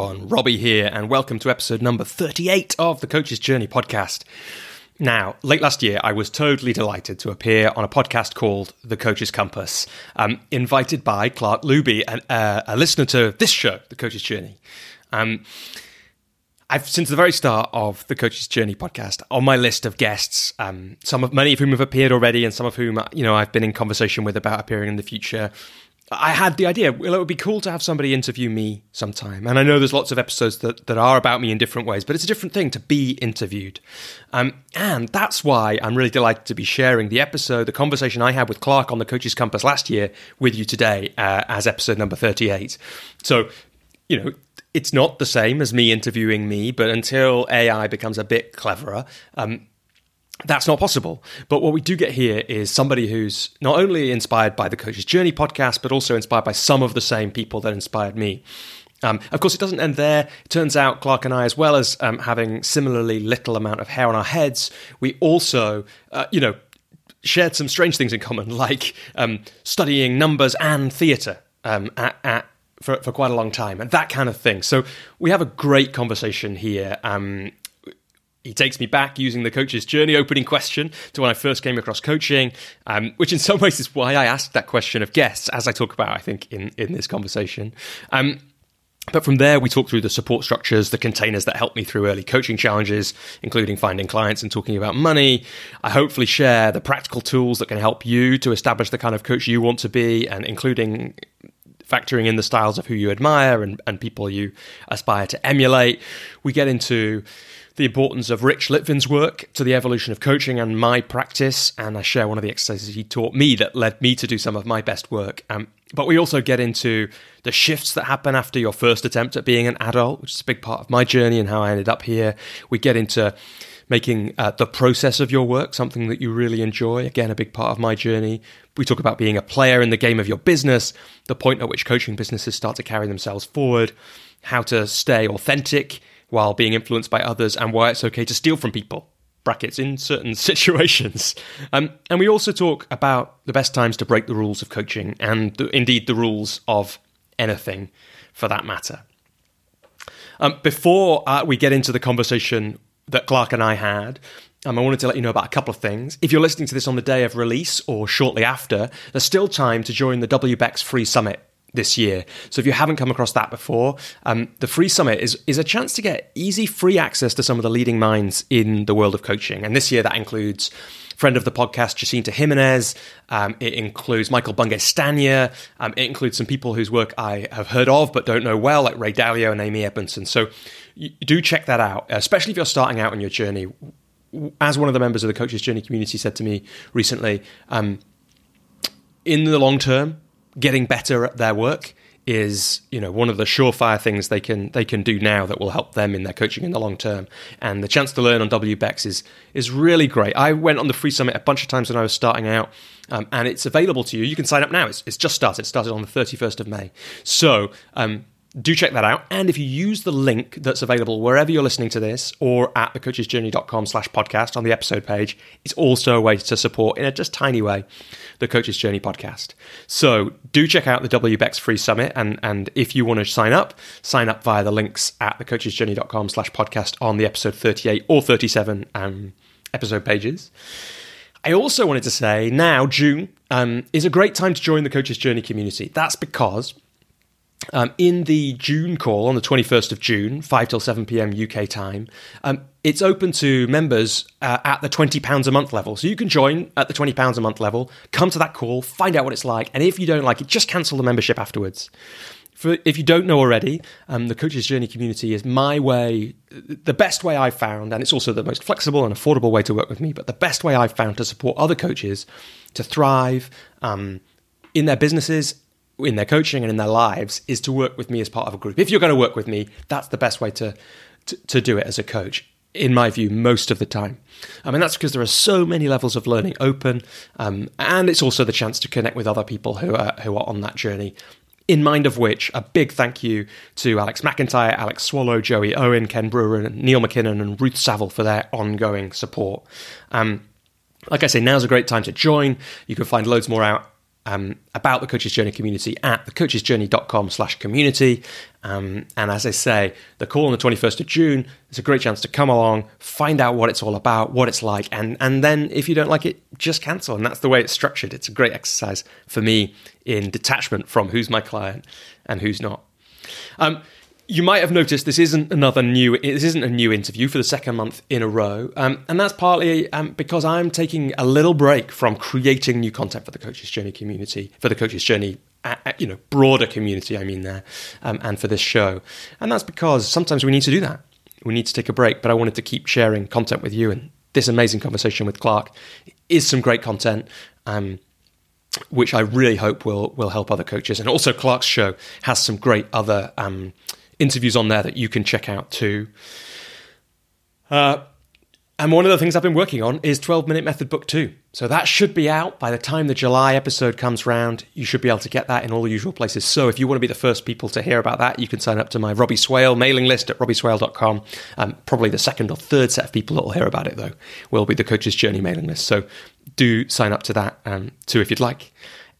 everyone. Robbie here, and welcome to episode number 38 of the Coach's Journey podcast. Now, late last year, I was totally delighted to appear on a podcast called The Coach's Compass, um, invited by Clark Luby, an, uh, a listener to this show, The Coach's Journey. Um, I've since the very start of the Coach's Journey podcast on my list of guests, um, some of many of whom have appeared already, and some of whom you know I've been in conversation with about appearing in the future. I had the idea, well, it would be cool to have somebody interview me sometime. And I know there's lots of episodes that, that are about me in different ways, but it's a different thing to be interviewed. Um, and that's why I'm really delighted to be sharing the episode, the conversation I had with Clark on the Coach's Compass last year with you today uh, as episode number 38. So, you know, it's not the same as me interviewing me, but until AI becomes a bit cleverer, um, that's not possible. But what we do get here is somebody who's not only inspired by the Coach's Journey podcast, but also inspired by some of the same people that inspired me. Um, of course, it doesn't end there. It turns out Clark and I, as well as um, having similarly little amount of hair on our heads, we also, uh, you know, shared some strange things in common, like um, studying numbers and theatre um, at, at for, for, quite a long time and that kind of thing. So we have a great conversation here. Um, he takes me back using the coach's journey opening question to when I first came across coaching, um, which in some ways is why I asked that question of guests, as I talk about, I think, in, in this conversation. Um, but from there, we talk through the support structures, the containers that help me through early coaching challenges, including finding clients and talking about money. I hopefully share the practical tools that can help you to establish the kind of coach you want to be, and including factoring in the styles of who you admire and, and people you aspire to emulate. We get into the importance of Rich Litvin's work to the evolution of coaching and my practice, and I share one of the exercises he taught me that led me to do some of my best work. Um, but we also get into the shifts that happen after your first attempt at being an adult, which is a big part of my journey and how I ended up here. We get into making uh, the process of your work something that you really enjoy. Again, a big part of my journey. We talk about being a player in the game of your business, the point at which coaching businesses start to carry themselves forward, how to stay authentic while being influenced by others and why it's okay to steal from people brackets in certain situations um, and we also talk about the best times to break the rules of coaching and the, indeed the rules of anything for that matter um, before uh, we get into the conversation that clark and i had um, I wanted to let you know about a couple of things. If you're listening to this on the day of release or shortly after, there's still time to join the WBECS free summit this year. So if you haven't come across that before, um, the free summit is is a chance to get easy free access to some of the leading minds in the world of coaching. And this year that includes friend of the podcast Jacinta Jimenez. Um, it includes Michael Bungay Stanier. Um, it includes some people whose work I have heard of but don't know well, like Ray Dalio and Amy Edmondson. So you, do check that out, especially if you're starting out on your journey. As one of the members of the Coaches Journey community said to me recently, um, in the long term, getting better at their work is you know one of the surefire things they can they can do now that will help them in their coaching in the long term. And the chance to learn on WBECS is is really great. I went on the free summit a bunch of times when I was starting out, um, and it's available to you. You can sign up now. It's, it's just started. It started on the thirty first of May. So um, do check that out. And if you use the link that's available wherever you're listening to this or at thecoachesjourney.com slash podcast on the episode page, it's also a way to support in a just tiny way the Coach's Journey podcast. So do check out the WBECS free summit. And, and if you want to sign up, sign up via the links at thecoachesjourney.com slash podcast on the episode 38 or 37 um, episode pages. I also wanted to say now, June um, is a great time to join the Coach's Journey community. That's because um, in the June call on the 21st of June, 5 till 7 p.m. UK time, um, it's open to members uh, at the £20 a month level. So you can join at the £20 a month level, come to that call, find out what it's like, and if you don't like it, just cancel the membership afterwards. For, if you don't know already, um, the Coach's Journey community is my way, the best way I've found, and it's also the most flexible and affordable way to work with me, but the best way I've found to support other coaches to thrive um, in their businesses in their coaching and in their lives is to work with me as part of a group. If you're going to work with me, that's the best way to, to, to do it as a coach in my view, most of the time. I mean, that's because there are so many levels of learning open, um, and it's also the chance to connect with other people who are who are on that journey. In mind of which, a big thank you to Alex McIntyre, Alex Swallow, Joey Owen, Ken Brewer, Neil McKinnon, and Ruth Saville for their ongoing support. Um, like I say, now's a great time to join. You can find loads more out um, about the Coaches Journey community at thecoachesjourney.com slash community. Um, and as I say, the call on the 21st of June is a great chance to come along, find out what it's all about, what it's like, and, and then if you don't like it, just cancel. And that's the way it's structured. It's a great exercise for me in detachment from who's my client and who's not. Um, you might have noticed this isn't another new this isn't a new interview for the second month in a row. Um, and that's partly um, because i'm taking a little break from creating new content for the coaches journey community for the coaches journey you know broader community i mean there um, and for this show. And that's because sometimes we need to do that. We need to take a break but i wanted to keep sharing content with you. And this amazing conversation with clark is some great content um, which I really hope will will help other coaches. And also, Clark's show has some great other um, interviews on there that you can check out too. Uh, and one of the things I've been working on is 12 Minute Method Book 2. So that should be out by the time the July episode comes round. You should be able to get that in all the usual places. So if you want to be the first people to hear about that, you can sign up to my Robbie Swale mailing list at robbieswale.com. Um, probably the second or third set of people that will hear about it, though, will be the Coach's Journey mailing list. So do sign up to that um, too if you'd like.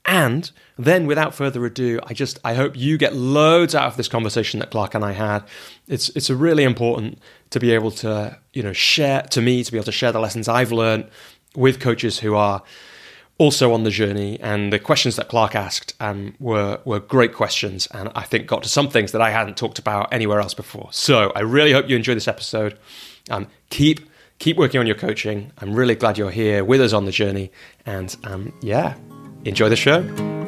And then, without further ado, I just I hope you get loads out of this conversation that Clark and I had. It's it's really important to be able to you know share to me to be able to share the lessons I've learned with coaches who are also on the journey. And the questions that Clark asked um, were were great questions, and I think got to some things that I hadn't talked about anywhere else before. So I really hope you enjoy this episode. Um, keep keep working on your coaching. I'm really glad you're here with us on the journey, and um, yeah, enjoy the show.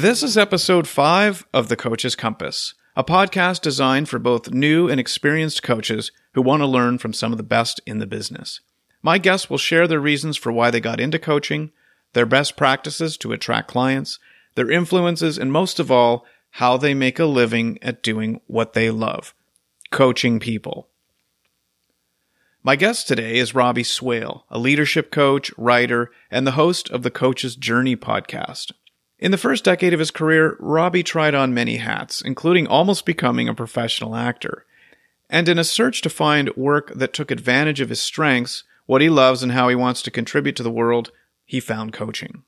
This is episode 5 of The Coach's Compass, a podcast designed for both new and experienced coaches who want to learn from some of the best in the business. My guests will share their reasons for why they got into coaching, their best practices to attract clients, their influences, and most of all, how they make a living at doing what they love coaching people. My guest today is Robbie Swale, a leadership coach, writer, and the host of the Coach's Journey podcast. In the first decade of his career, Robbie tried on many hats, including almost becoming a professional actor. And in a search to find work that took advantage of his strengths, what he loves, and how he wants to contribute to the world, he found coaching.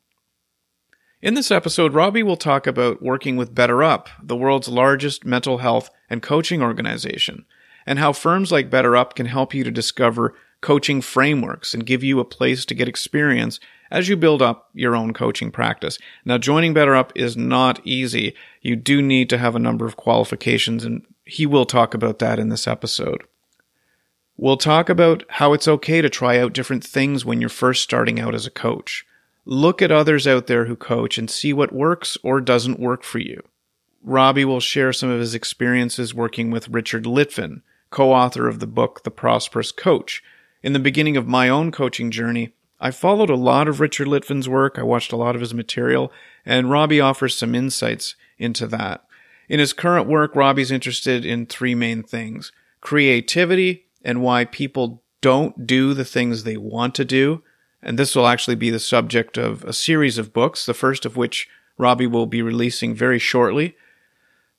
In this episode, Robbie will talk about working with BetterUp, the world's largest mental health and coaching organization, and how firms like BetterUp can help you to discover coaching frameworks and give you a place to get experience as you build up your own coaching practice. Now, joining BetterUp is not easy. You do need to have a number of qualifications, and he will talk about that in this episode. We'll talk about how it's okay to try out different things when you're first starting out as a coach. Look at others out there who coach and see what works or doesn't work for you. Robbie will share some of his experiences working with Richard Litvin, co author of the book The Prosperous Coach. In the beginning of my own coaching journey, I followed a lot of Richard Litvin's work. I watched a lot of his material, and Robbie offers some insights into that. In his current work, Robbie's interested in three main things creativity and why people don't do the things they want to do. And this will actually be the subject of a series of books, the first of which Robbie will be releasing very shortly.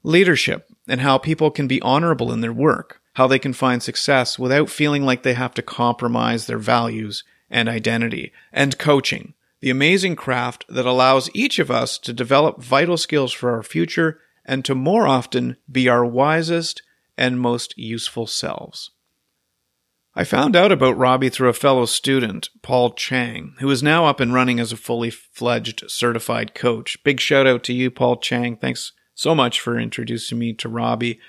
Leadership and how people can be honorable in their work, how they can find success without feeling like they have to compromise their values and identity, and coaching, the amazing craft that allows each of us to develop vital skills for our future and to more often be our wisest and most useful selves. I found out about Robbie through a fellow student, Paul Chang, who is now up and running as a fully fledged certified coach. Big shout out to you, Paul Chang. Thanks so much for introducing me to Robbie.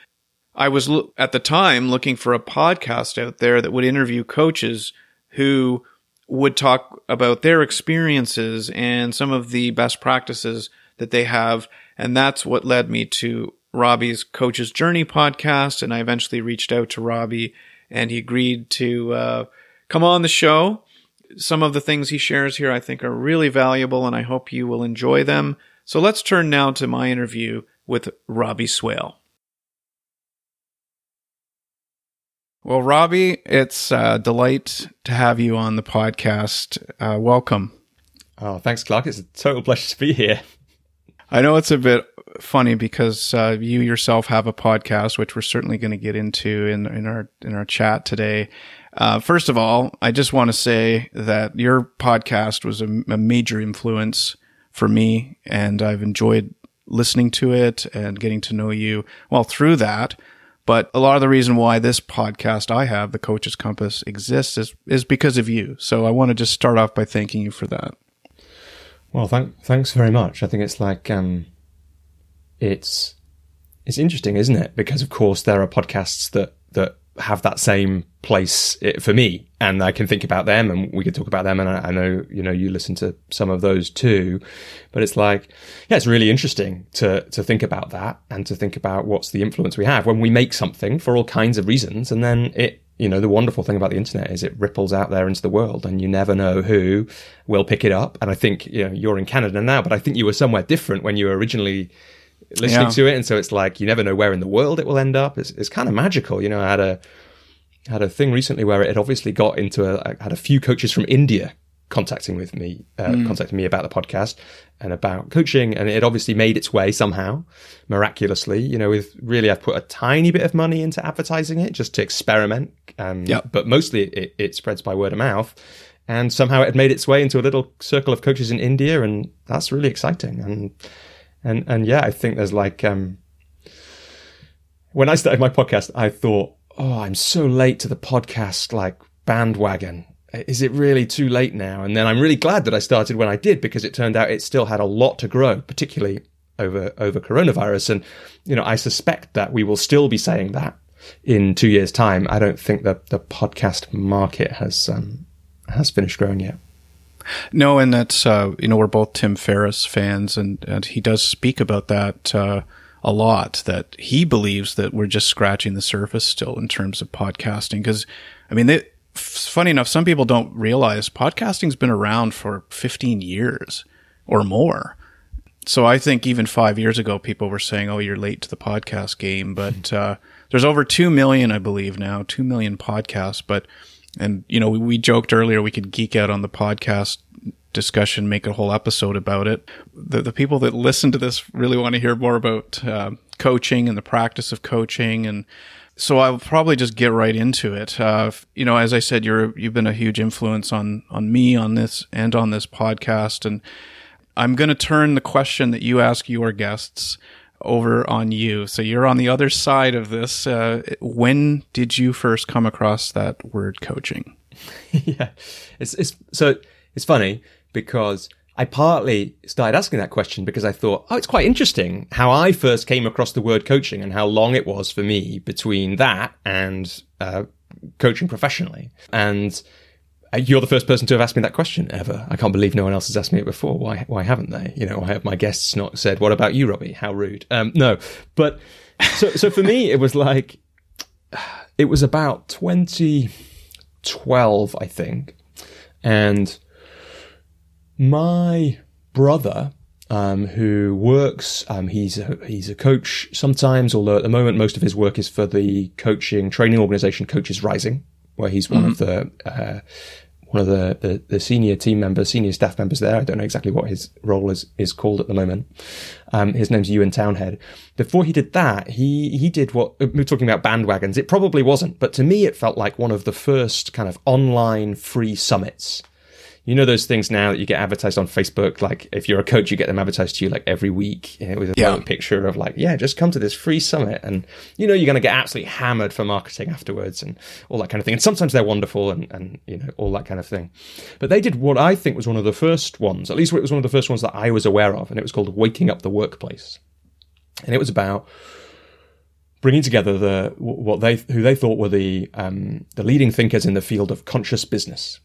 I was at the time looking for a podcast out there that would interview coaches who would talk about their experiences and some of the best practices that they have. And that's what led me to Robbie's Coach's Journey podcast. And I eventually reached out to Robbie and he agreed to uh, come on the show. Some of the things he shares here I think are really valuable and I hope you will enjoy them. So let's turn now to my interview with Robbie Swale. Well, Robbie, it's a delight to have you on the podcast. Uh, welcome. Oh, thanks, Clark. It's a total pleasure to be here. I know it's a bit funny because uh, you yourself have a podcast, which we're certainly going to get into in in our in our chat today. Uh, first of all, I just want to say that your podcast was a, a major influence for me, and I've enjoyed listening to it and getting to know you. Well, through that, but a lot of the reason why this podcast I have, the Coach's Compass, exists is is because of you. So I want to just start off by thanking you for that. Well, thank, thanks very much. I think it's like um, it's it's interesting, isn't it? Because of course there are podcasts that have that same place eh, for me and I can think about them and we can talk about them. And I, know, you know, you listen to some of those too, but it's like, yeah, it's really interesting to, to think about that and to think about what's the influence we have when we make something for all kinds of reasons. And then it, you know, the wonderful thing about the internet is it ripples out there into the world and you never know who will pick it up. And I think, you know, you're in Canada now, but I think you were somewhere different when you were originally listening yeah. to it. And so it's like, you never know where in the world it will end up. It's, it's kind of magical. You know, I had a, had a thing recently where it had obviously got into a, I had a few coaches from India contacting with me, uh, mm. contacting me about the podcast and about coaching. And it obviously made its way somehow, miraculously, you know, with really, I've put a tiny bit of money into advertising it just to experiment. Um, yep. but mostly it, it spreads by word of mouth. And somehow it had made its way into a little circle of coaches in India. And that's really exciting. And, and, and yeah, I think there's like, um, when I started my podcast, I thought, oh, I'm so late to the podcast like bandwagon. Is it really too late now? And then I'm really glad that I started when I did because it turned out it still had a lot to grow, particularly over over coronavirus. And you know, I suspect that we will still be saying that in two years' time. I don't think that the podcast market has um, has finished growing yet. No, and that's uh, you know we're both Tim Ferriss fans, and and he does speak about that. Uh, a lot that he believes that we're just scratching the surface still in terms of podcasting. Because, I mean, they, funny enough, some people don't realize podcasting's been around for 15 years or more. So I think even five years ago, people were saying, "Oh, you're late to the podcast game." But uh, there's over two million, I believe, now two million podcasts. But and you know, we, we joked earlier we could geek out on the podcast discussion, make a whole episode about it. The, the people that listen to this really want to hear more about uh, coaching and the practice of coaching. And so I'll probably just get right into it. Uh, you know, as I said, you're, you've been a huge influence on, on me on this and on this podcast. And I'm going to turn the question that you ask your guests over on you. So you're on the other side of this. Uh, when did you first come across that word coaching? yeah, it's, it's so it's funny because I partly started asking that question because I thought, oh, it's quite interesting how I first came across the word coaching and how long it was for me between that and uh, coaching professionally. And you're the first person to have asked me that question ever. I can't believe no one else has asked me it before. Why? Why haven't they? You know, why have my guests not said, "What about you, Robbie?" How rude. Um, no, but so so for me, it was like it was about 2012, I think, and my brother, um, who works, um, he's a, he's a coach sometimes, although at the moment most of his work is for the coaching training organization Coaches Rising, where he's one mm-hmm. of the uh, one of the, the, the, senior team members, senior staff members there. I don't know exactly what his role is, is called at the moment. Um, his name's Ewan Townhead. Before he did that, he, he did what, we are talking about bandwagons. It probably wasn't, but to me, it felt like one of the first kind of online free summits you know those things now that you get advertised on Facebook. Like if you're a coach, you get them advertised to you like every week you know, with a yeah. picture of like, yeah, just come to this free summit, and you know you're going to get absolutely hammered for marketing afterwards and all that kind of thing. And sometimes they're wonderful and and you know all that kind of thing. But they did what I think was one of the first ones. At least it was one of the first ones that I was aware of, and it was called Waking Up the Workplace, and it was about bringing together the what they who they thought were the um, the leading thinkers in the field of conscious business.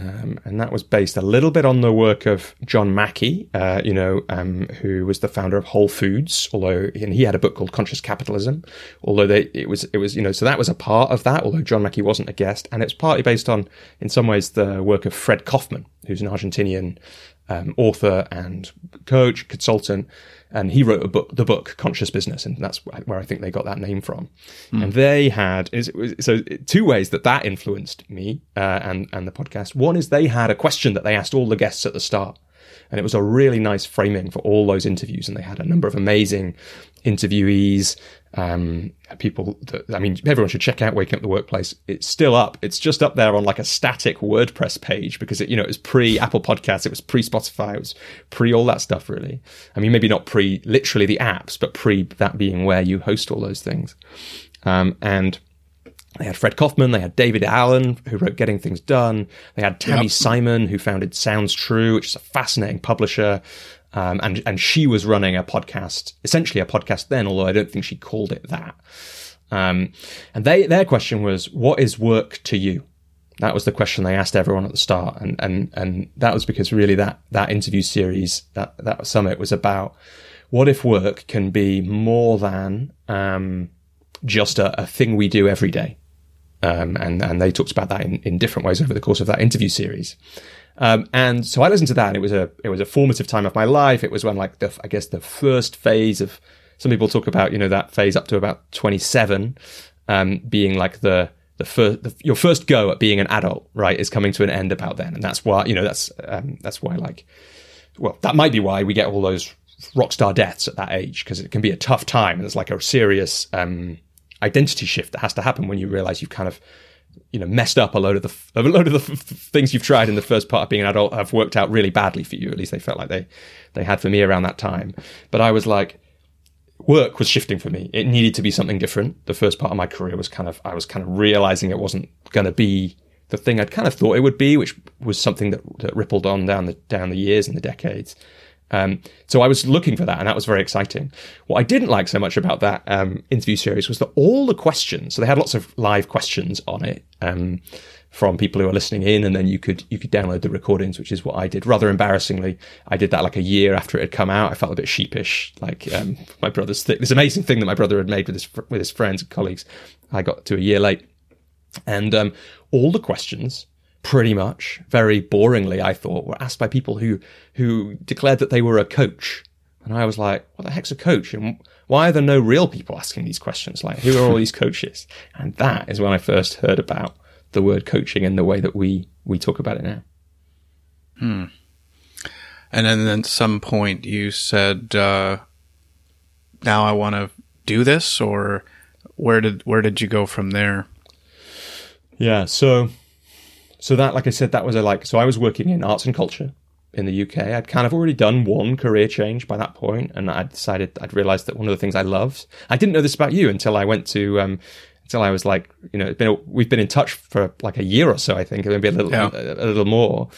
Um, and that was based a little bit on the work of John Mackey, uh, you know, um, who was the founder of Whole Foods. Although, and he had a book called Conscious Capitalism. Although they, it was, it was, you know, so that was a part of that. Although John Mackey wasn't a guest, and it's partly based on, in some ways, the work of Fred Kofman, who's an Argentinian um, author and coach, consultant, and he wrote a book, the book Conscious Business, and that's where I think they got that name from. Mm. And they had so two ways that that influenced me uh, and and the podcast. One is they had a question that they asked all the guests at the start, and it was a really nice framing for all those interviews. And they had a number of amazing interviewees Um, people, that, I mean, everyone should check out Waking Up the Workplace. It's still up. It's just up there on like a static WordPress page because it, you know, it was pre Apple Podcasts, it was pre Spotify, it was pre all that stuff, really. I mean, maybe not pre literally the apps, but pre that being where you host all those things. Um, and they had Fred Kofman, they had David Allen, who wrote Getting Things Done. They had Tami yep. Simon, who founded Sounds True, which is a fascinating publisher. Um, and and she was running a podcast, essentially a podcast then, although I don't think she called it that. Um, and they their question was, "What is work to you?" That was the question they asked everyone at the start, and and and that was because really that that interview series that that summit was about what if work can be more than um, just a, a, thing we do every day, um, and and they talked about that in, in different ways over the course of that interview series. Um, and so I listened to that, and it was a it was a formative time of my life. It was when like the I guess the first phase of some people talk about you know that phase up to about twenty seven um, being like the the first the, your first go at being an adult right is coming to an end about then, and that's why you know that's um, that's why like well that might be why we get all those rock star deaths at that age because it can be a tough time and there's like a serious um, identity shift that has to happen when you realize you've kind of you know messed up a load of the a load of the f- things you've tried in the first part of being an adult have worked out really badly for you. At least they felt like they they had for me around that time. But I was like, work was shifting for me. It needed to be something different. The first part of my career was kind of I was kind of realizing it wasn't going to be the thing I'd kind of thought it would be, which was something that, that rippled on down the down the years and the decades. Um, so I was looking for that, and that was very exciting. What I didn't like so much about that um, interview series was that all the questions. So they had lots of live questions on it um, from people who are listening in, and then you could you could download the recordings, which is what I did. Rather embarrassingly, I did that like a year after it had come out. I felt a bit sheepish, like um, my brother's th- this amazing thing that my brother had made with his with his friends and colleagues. I got to a year late, and um, all the questions pretty much very boringly i thought were asked by people who who declared that they were a coach. And i was like what the heck's a coach? And why are there no real people asking these questions? Like who are all these coaches? And that is when i first heard about the word coaching and the way that we we talk about it now. Hmm. And then at some point you said uh, now i want to do this or where did where did you go from there? Yeah so so that, like I said, that was a like. So I was working in arts and culture in the UK. I'd kind of already done one career change by that point, and I decided I'd realised that one of the things I loved. I didn't know this about you until I went to. Um, until I was like, you know, been, we've been in touch for like a year or so, I think, maybe a little, yeah. a, a, little more.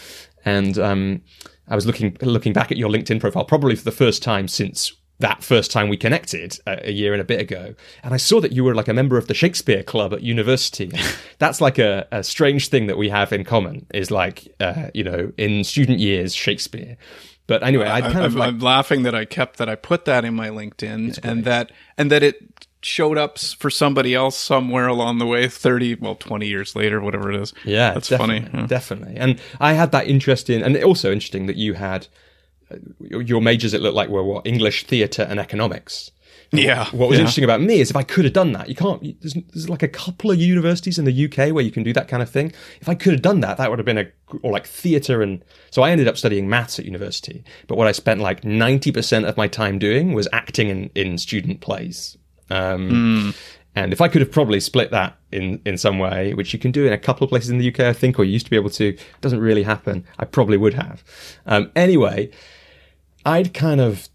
And um, I was looking looking back at your LinkedIn profile, probably for the first time since that first time we connected a, uh, a, year and a bit ago. And I saw that you were like a member of the Shakespeare Club at university. That's like a, a, strange thing that we have in common is like, uh, you know, in student years, Shakespeare. But anyway, I'd kind I, of like, I'm laughing that I kept that I put that in my LinkedIn and that and that it showed up for somebody else somewhere along the way 30 well 20 years later whatever it is yeah that's funny yeah. definitely and i had that interest in and also interesting that you had your majors, it looked like were what English, theatre, and economics. Yeah. What was yeah. interesting about me is if I could have done that, you can't. There's, there's, like a couple of universities in the UK where you can do that kind of thing. If I could have done that, that would have been a or like theatre and so I ended up studying maths at university. But what I spent like ninety percent of my time doing was acting in in student plays. Um, mm. And if I could have probably split that in, in some way, which you can do in a couple of places in the UK, I think, or you used to be able to, it doesn't really happen. I probably would have. Um, anyway, I'd kind of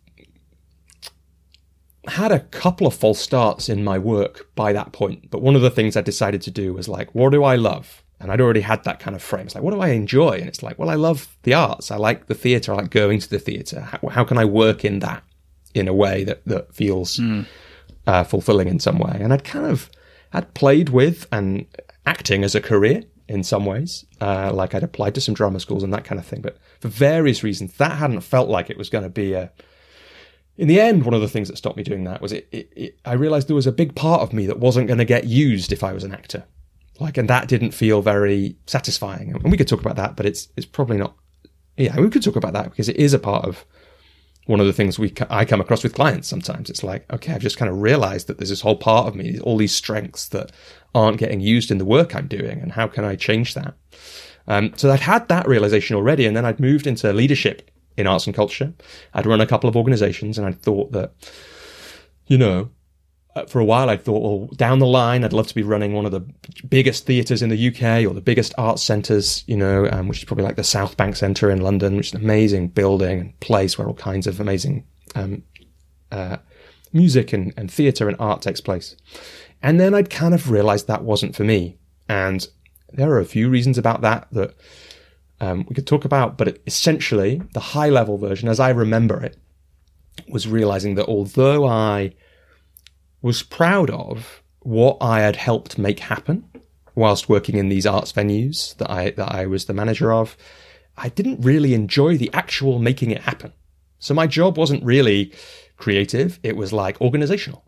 had a couple of false starts in my work by that point. But one of the things I decided to do was like, what do I love? And I'd already had that kind of frame. It's like, what do I enjoy? And it's like, well, I love the arts. I like the theatre. I like going to the theatre. How, how, can I work in that in a way that, that feels mm. uh, fulfilling in some way? And I'd kind of, had played with and acting as a career in some ways. Uh, like I'd applied to some drama schools and that kind of thing. But for various reasons, that hadn't felt like it was going to be a. In the end, one of the things that stopped me doing that was it, it, it I realized there was a big part of me that wasn't going to get used if I was an actor. Like, and that didn't feel very satisfying. And we could talk about that, but it's it's probably not. Yeah, we could talk about that because it is a part of one of the things we I come across with clients sometimes. It's like, okay, I've just kind of realized that there's this whole part of me, all these strengths that aren't getting used in the work I'm doing, and how can I change that? Um, so I'd had that realization already, and then I'd moved into leadership in arts and culture. I'd run a couple of organizations, and I thought that, you know, uh, for a while, I thought, well, down the line, I'd love to be running one of the biggest theatres in the UK or the biggest arts centres, you know, um, which is probably like the South Bank Centre in London, which is an amazing building and place where all kinds of amazing um, uh, music and, and theatre and art takes place. And then I'd kind of realised that wasn't for me. And there are a few reasons about that that um, we could talk about, but essentially, the high level version, as I remember it, was realizing that although I was proud of what I had helped make happen whilst working in these arts venues that I that I was the manager of, I didn't really enjoy the actual making it happen. So my job wasn't really creative; it was like organizational.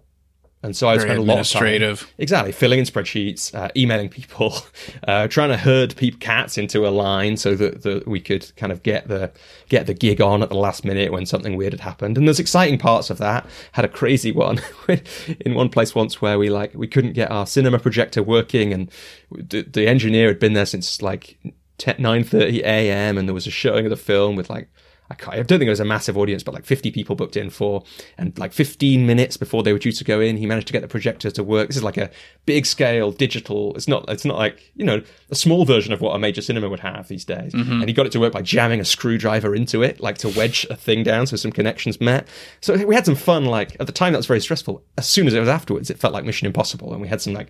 And so I Very spent a lot of time exactly filling in spreadsheets, uh, emailing people, uh, trying to herd peep cats into a line so that, that we could kind of get the get the gig on at the last minute when something weird had happened. And there's exciting parts of that. Had a crazy one in one place once where we like we couldn't get our cinema projector working, and the, the engineer had been there since like 9:30 a.m. and there was a showing of the film with like I, can't, I don't think it was a massive audience, but like 50 people booked in for, and like 15 minutes before they were due to go in, he managed to get the projector to work. This is like a big scale digital. It's not, it's not like, you know, a small version of what a major cinema would have these days. Mm-hmm. And he got it to work by jamming a screwdriver into it, like to wedge a thing down so some connections met. So we had some fun. Like at the time, that was very stressful. As soon as it was afterwards, it felt like Mission Impossible. And we had some like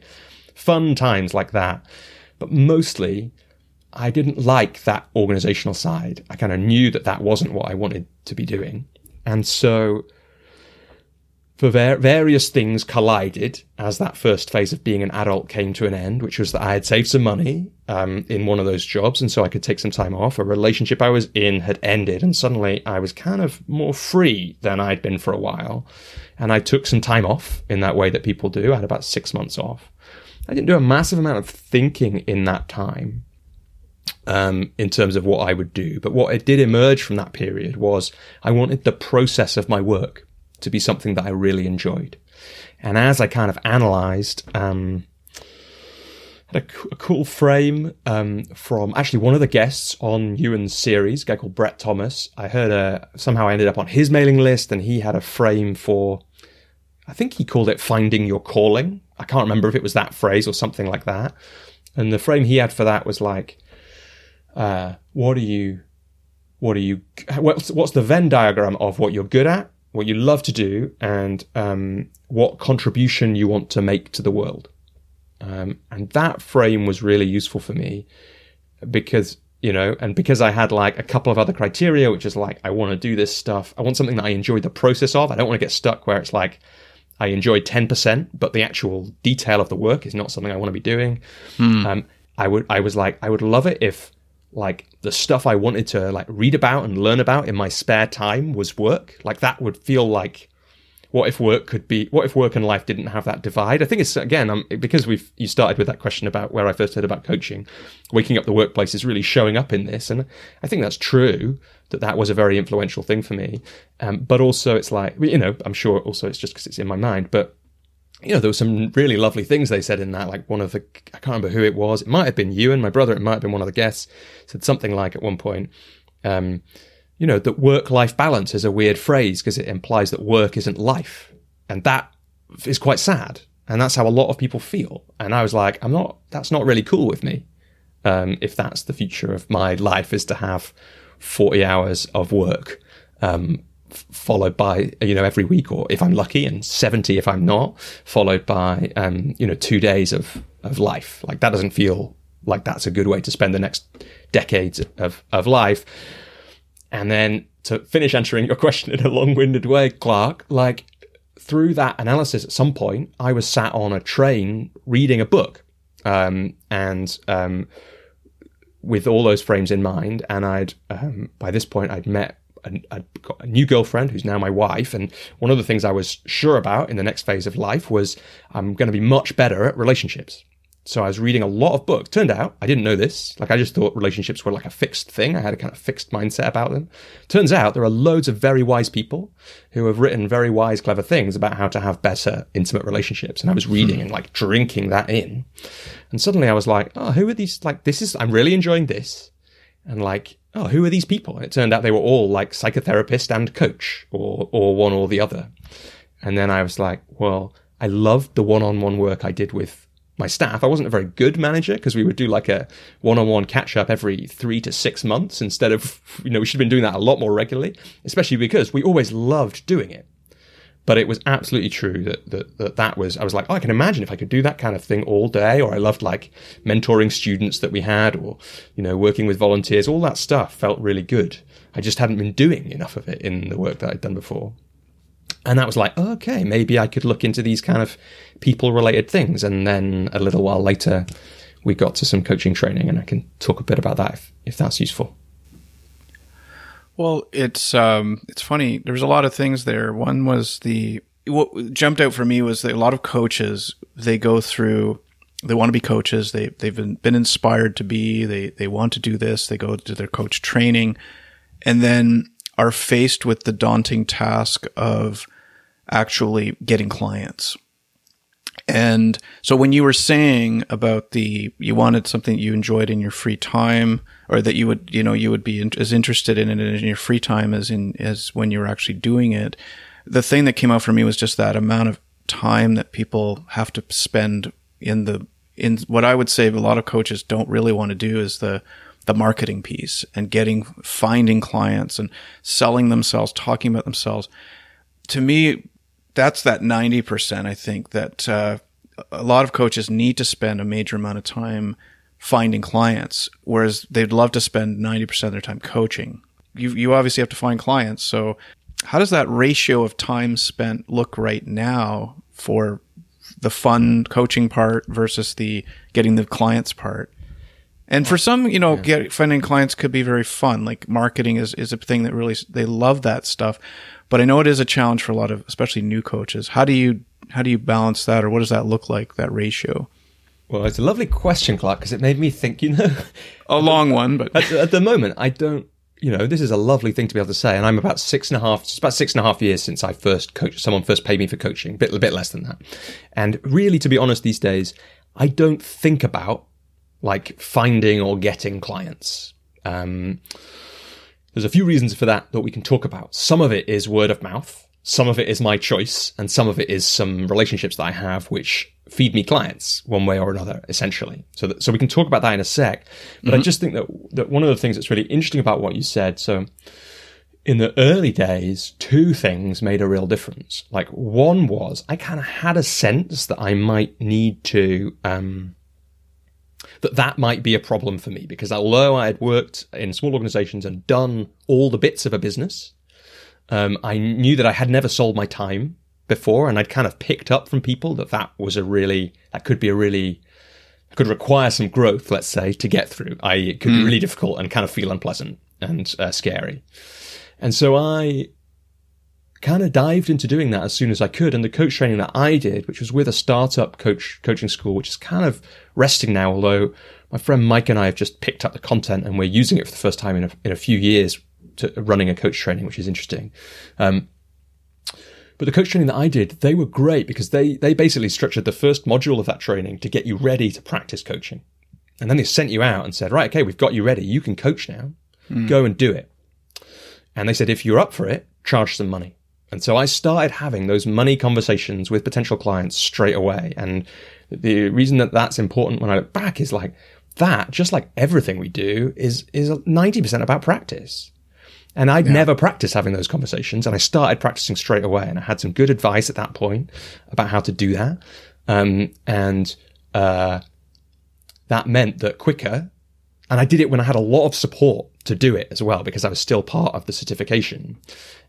fun times like that. But mostly, I didn't like that organizational side. I kind of knew that that wasn't what I wanted to be doing. And so, for var- various things collided as that first phase of being an adult came to an end, which was that I had saved some money um, in one of those jobs, and so I could take some time off. A relationship I was in had ended, and suddenly I was kind of more free than I'd been for a while. And I took some time off in that way that people do. I had about six months off. I didn't do a massive amount of thinking in that time um, in terms of what I would do. But what it did emerge from that period was I wanted the process of my work to be something that I really enjoyed. And as I kind of analyzed, um, had a, a cool frame um, from actually one of the guests on Ewan's series, a guy called Brett Thomas. I heard a, somehow I ended up on his mailing list, and he had a frame for, I think he called it "Finding Your Calling." I can't remember if it was that phrase or something like that. And the frame he had for that was like, uh, "What are you? What are you? What's, what's the Venn diagram of what you're good at, what you love to do, and um, what contribution you want to make to the world?" Um, and that frame was really useful for me because, you know, and because I had like a couple of other criteria, which is like, I want to do this stuff. I want something that I enjoy the process of. I don't want to get stuck where it's like, I enjoy 10%, but the actual detail of the work is not something I want to be doing. Um, I would, I was like, I would love it if like the stuff I wanted to like read about and learn about in my spare time was work. Like that would feel like, what if work could be what if work and life didn't have that divide? I think it's again um, because we've you started with that question about where i first heard about coaching waking up the workplace is really showing up in this. And i think that's true that that was a very influential thing for me. Um, but also it's like you know i'm sure also it's just because it's in my mind but you know, there were some really lovely things they said in that. Like one of the, I can't remember who it was. It might have been Ewan my brother. It might have been one of the guests. Said something like at one point, um, you know, that work life balance is a weird phrase because it implies that work isn't life. And that is quite sad. And that's how a lot of people feel. And I was like, I'm not, that's not really cool with me. Um, if that's the future of my life is to have 40 hours of work, um, followed by, you know, every week, or if I'm lucky, and 70 if I'm not, followed by, um, you know, two days of, of life. Like that doesn't feel like that's a good way to spend the next decades of, of life. And then to finish answering your question in a long winded way, Clark, like through that analysis at some point, I was sat on a train reading a book. Um, and um, with all those frames in mind, and I'd um, by this point I'd met a, got a new girlfriend who's now my wife, and one of the things I was sure about in the next phase of life was I'm going to be much better at relationships. So I was reading a lot of books. Turned out I didn't know this. Like I just thought relationships were like a fixed thing. I had a kind of fixed mindset about them. Turns out there are loads of very wise people who have written very wise, clever things about how to have better intimate relationships. And I was hmm. reading and like drinking that in. And suddenly I was like, oh, who are these? Like, this is, I'm really enjoying this. And like, oh, who are these people? And it turned out they were all like psychotherapist and coach or, or one or the other. And then I was like, well, I loved the one-on-one work I did with my staff. I wasn't a very good manager because we would do like a one-on-one catch-up every three to six months instead of, you know, we should have been doing that a lot more regularly, especially because we always loved doing it. But it was absolutely true that, that, that that was, I was like, oh, I can imagine if I could do that kind of thing all day, or I loved like mentoring students that we had, or, you know, working with volunteers, all that stuff felt really good. I just hadn't been doing enough of it in the work that I'd done before. And that was like, okay, maybe I could look into these kind of people related things. And then a little while later, we got to some coaching training, and I can talk a bit about that if, if that's useful. Well, it's um, it's funny. There was a lot of things there. One was the what jumped out for me was that a lot of coaches they go through. They want to be coaches. They they've been, been inspired to be. They they want to do this. They go to their coach training, and then are faced with the daunting task of actually getting clients. And so when you were saying about the, you wanted something you enjoyed in your free time or that you would, you know, you would be in, as interested in it in your free time as in, as when you were actually doing it. The thing that came out for me was just that amount of time that people have to spend in the, in what I would say a lot of coaches don't really want to do is the, the marketing piece and getting finding clients and selling themselves, talking about themselves. To me, that's that 90%. I think that uh, a lot of coaches need to spend a major amount of time finding clients, whereas they'd love to spend 90% of their time coaching. You, you obviously have to find clients. So, how does that ratio of time spent look right now for the fun coaching part versus the getting the clients part? And for some, you know, yeah. get, finding clients could be very fun. Like marketing is, is a thing that really, they love that stuff. But I know it is a challenge for a lot of, especially new coaches. How do you, how do you balance that or what does that look like, that ratio? Well, it's a lovely question, Clark, because it made me think, you know. a long one, but. At, at, the moment, I don't, you know, this is a lovely thing to be able to say. And I'm about six and a half, it's about six and a half years since I first coached, someone first paid me for coaching, a bit, a bit less than that. And really, to be honest, these days, I don't think about like finding or getting clients. Um, there's a few reasons for that that we can talk about. Some of it is word of mouth. Some of it is my choice and some of it is some relationships that I have which feed me clients one way or another, essentially. So that, so we can talk about that in a sec. But mm-hmm. I just think that, that one of the things that's really interesting about what you said, so in the early days, two things made a real difference. Like one was I kind of had a sense that I might need to, um, that that might be a problem for me because although I had worked in small organizations and done all the bits of a business, um, I knew that I had never sold my time before, and I'd kind of picked up from people that that was a really that could be a really could require some growth, let's say, to get through. I it could mm. be hmm. really difficult and kind of feel unpleasant and uh, scary. And so I kind of dived into doing that as soon as I could. And the coach training that I did, which was with a startup coach coaching school, which is kind of resting now, although my friend Mike and I have just picked up the content and we're using it for the first time in a, in a few years to running a coach training, which is interesting. Um, but the coach training that I did, they were great because they, they basically structured the first module of that training to get you ready to practice coaching. And then they sent you out and said, right, okay, we've got you ready. You can coach now. Mm. Go and do it. And they said, if you're up for it, charge some money. And so I started having those money conversations with potential clients straight away. And the reason that that's important when I look back is like that, just like everything we do is, is 90% about practice. And I'd yeah. never practiced having those conversations and I started practicing straight away and I had some good advice at that point about how to do that. Um, and, uh, that meant that quicker and I did it when I had a lot of support to do it as well because I was still part of the certification.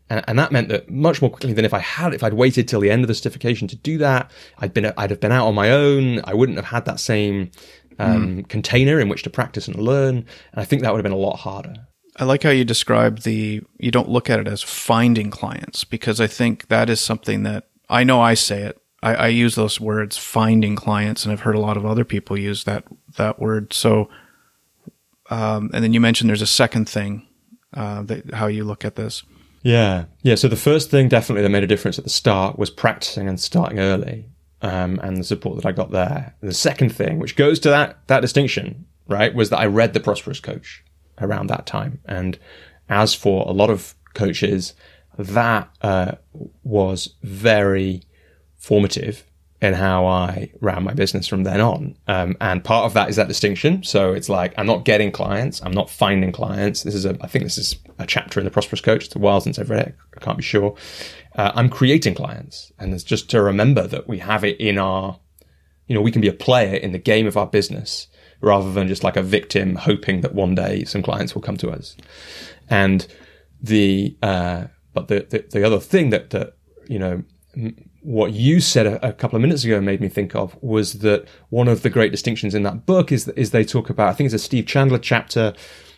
And, and, that meant that much more quickly than if I had, if I'd waited till the end of the certification to do that, I'd been, I'd have been out on my own. I wouldn't have had that same um, mm. container in which to practice and learn. And I think that would have been a lot harder. I like how you describe the, you don't look at it as finding clients because I think that is something that I know I say it. I, I use those words, finding clients, and I've heard a lot of other people use that, that word. So, um, and then you mentioned there's a second thing, uh, that, how you look at this. Yeah. Yeah. So the first thing definitely that made a difference at the start was practicing and starting early. Um, and the support that I got there. The second thing, which goes to that, that distinction, right, was that I read The Prosperous Coach around that time. And as for a lot of coaches, that, uh, was very formative in how I ran my business from then on. Um, and part of that is that distinction. So it's like, I'm not getting clients. I'm not finding clients. This is a, I think this is a chapter in the Prosperous Coach. It's a while since I've read it. I can't be sure. Uh, I'm creating clients. And it's just to remember that we have it in our, you know, we can be a player in the game of our business rather than just like a victim hoping that one day some clients will come to us. And the, uh, but the, the, the other thing that, that, you know, what you said a, a, couple of minutes ago made me think of was that one of the great distinctions in that book is is they talk about I think it's a Steve Chandler chapter.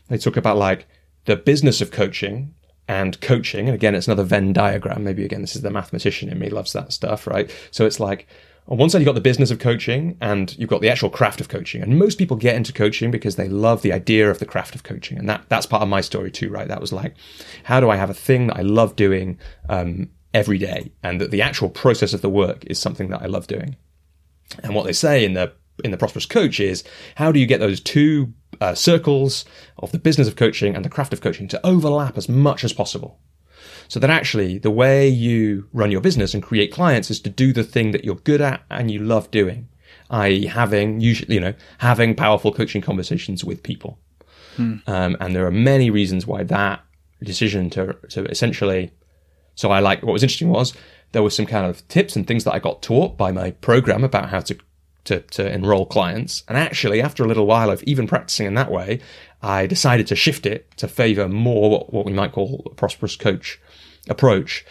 They talk about like the business of coaching and coaching, and again, it's another Venn diagram. Maybe again, this is the mathematician in me loves that stuff, right? So it's like on one side you've got the business of coaching and you've got the actual craft of coaching. And most people get into coaching because they love the idea of the craft of coaching. And that, that's part of my story too, right? That was like, how do I have a thing that I love doing, um, every day and that the actual process of the work is something that I love doing. And what they say in the in the prosperous coach is how do you get those two uh, circles of the business of coaching and the craft of coaching to overlap as much as possible so that actually the way you run your business and create clients is to do the thing that you're good at and you love doing i.e having usually you know having powerful coaching conversations with people hmm. um, and there are many reasons why that decision to, to essentially so I like what was interesting was there were some kind of tips and things that I got taught by my program about how to to, to enroll clients. And actually, after a little while of even practicing in that way, I decided to shift it to favor more what, what we might call a prosperous coach approach.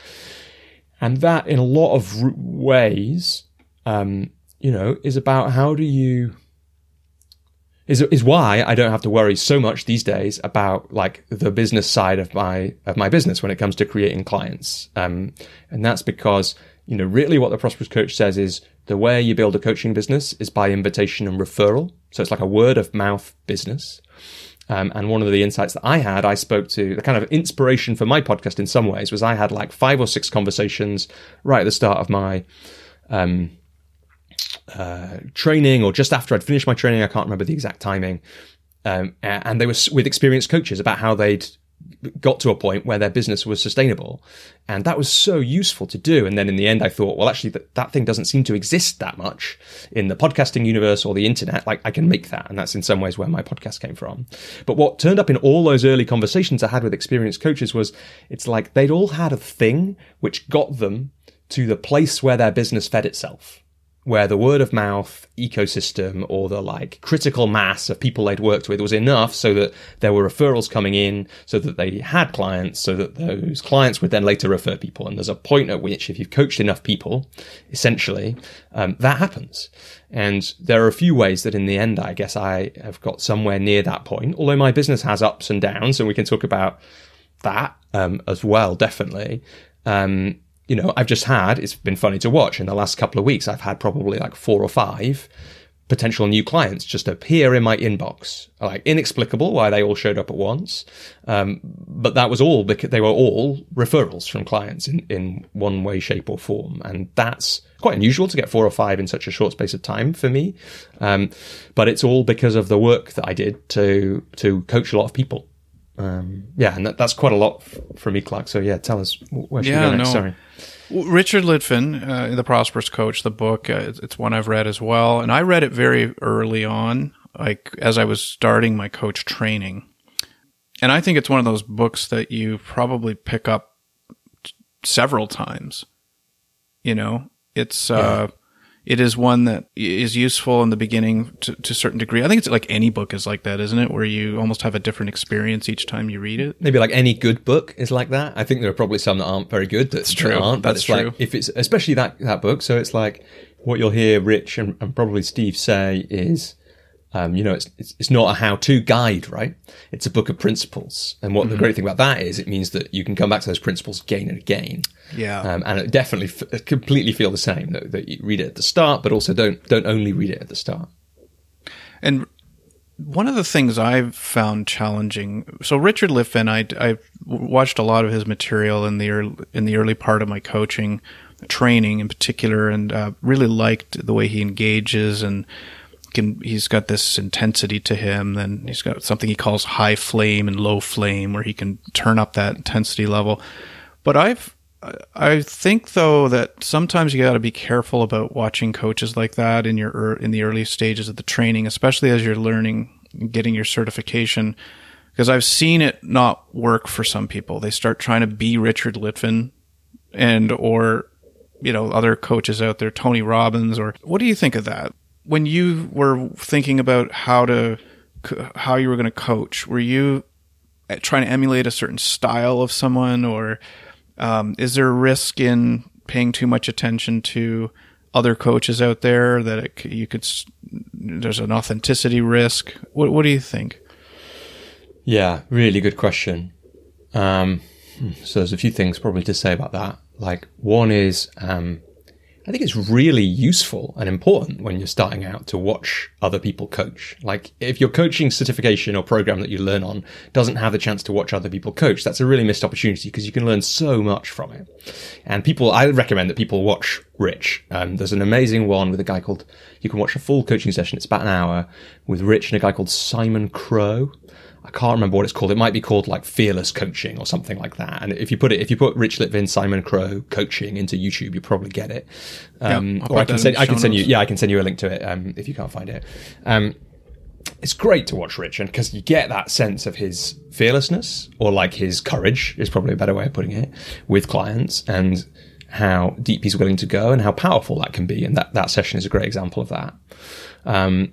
And that, in a lot of ways, um, you know, is about how do you is is why I don't have to worry so much these days about like the business side of my of my business when it comes to creating clients. Um, and that's because you know really what the prosperous coach says is the way you build a coaching business is by invitation and referral. So it's like a word of mouth business. Um, and one of the insights that I had, I spoke to the kind of inspiration for my podcast in some ways was I had like five or six conversations right at the start of my um, uh, training or just after I'd finished my training. I can't remember the exact timing. Um, and they were with experienced coaches about how they'd got to a point where their business was sustainable. And that was so useful to do. And then in the end, I thought, well, actually, that, that thing doesn't seem to exist that much in the podcasting universe or the internet. Like, I can make that. And that's in some ways where my podcast came from. But what turned up in all those early conversations I had with experienced coaches was it's like they'd all had a thing which got them to the place where their business fed itself where the word of mouth ecosystem or the like critical mass of people they'd worked with was enough so that there were referrals coming in so that they had clients so that those clients would then later refer people. And there's a point at which if you've coached enough people essentially um, that happens. And there are a few ways that in the end i guess i have got somewhere near that point although my business has ups and downs and we can talk about that um, as well definitely. Um, you know, I've just had, it's been funny to watch in the last couple of weeks, I've had probably like four or five potential new clients just appear in my inbox. Like inexplicable why they all showed up at once. Um, but that was all because they were all referrals from clients in, in one way, shape or form. And that's quite unusual to get four or five in such a short space of time for me. Um, but it's all because of the work that I did to, to coach a lot of people. Um, yeah, and that, that's quite a lot f- for me, Clark. So yeah, tell us where should yeah, we go next? No. Sorry. Richard Litvin, uh, The Prosperous Coach, the book, uh, it's one I've read as well. And I read it very early on, like as I was starting my coach training. And I think it's one of those books that you probably pick up several times. You know, it's, yeah. It is one that is useful in the beginning to, to a certain degree. I think it's like any book is like that, isn't it? Where you almost have a different experience each time you read it. Maybe like any good book is like that. I think there are probably some that aren't very good. That's true. That aren't, That's true. Like if it's especially that that book. So it's like what you'll hear Rich and, and probably Steve say is um, you know, it's, it's, it's not a how-to guide, right? It's a book of principles. And what mm-hmm. the great thing about that is, it means that you can come back to those principles again and again. Yeah. Um, and it definitely f- completely feel the same that, that, you read it at the start, but also don't don't only read it at the start. And one of the things I've found challenging. So Richard Litvin, I I watched a lot of his material in the early, in the early part of my coaching training in particular, and uh, really liked the way he engages and can he's got this intensity to him. Then he's got something he calls high flame and low flame, where he can turn up that intensity level. But I've I think though that sometimes you got to be careful about watching coaches like that in your in the early stages of the training, especially as you're learning, getting your certification. Because I've seen it not work for some people. They start trying to be Richard Litvin, and or you know other coaches out there, Tony Robbins, or what do you think of that? When you were thinking about how to how you were going to coach, were you trying to emulate a certain style of someone, or um, is there a risk in paying too much attention to other coaches out there that it, you could? There's an authenticity risk. What What do you think? Yeah, really good question. Um, hmm, so there's a few things probably to say about that. Like one is, um, I think it's really useful and important when you're starting out to watch other people coach. Like if your coaching certification or program that you learn on doesn't have the chance to watch other people coach, that's a really missed opportunity because you can learn so much from it. And people, I recommend that people watch Rich. Um, there's an amazing one with a guy called, you can watch a full coaching session. It's about an hour with Rich and a guy called Simon Crowe. I can't remember what it's called. It might be called like fearless coaching or something like that. And if you put it, if you put Rich Litvin, Simon Crowe coaching into YouTube, you probably get it. Um, yeah, or I can send, I can send you, yeah, I can send you a link to it um, if you can't find it. Um, it's great to watch Rich, and because you get that sense of his fearlessness or like his courage is probably a better way of putting it with clients, and how deep he's willing to go, and how powerful that can be. And that that session is a great example of that. Um,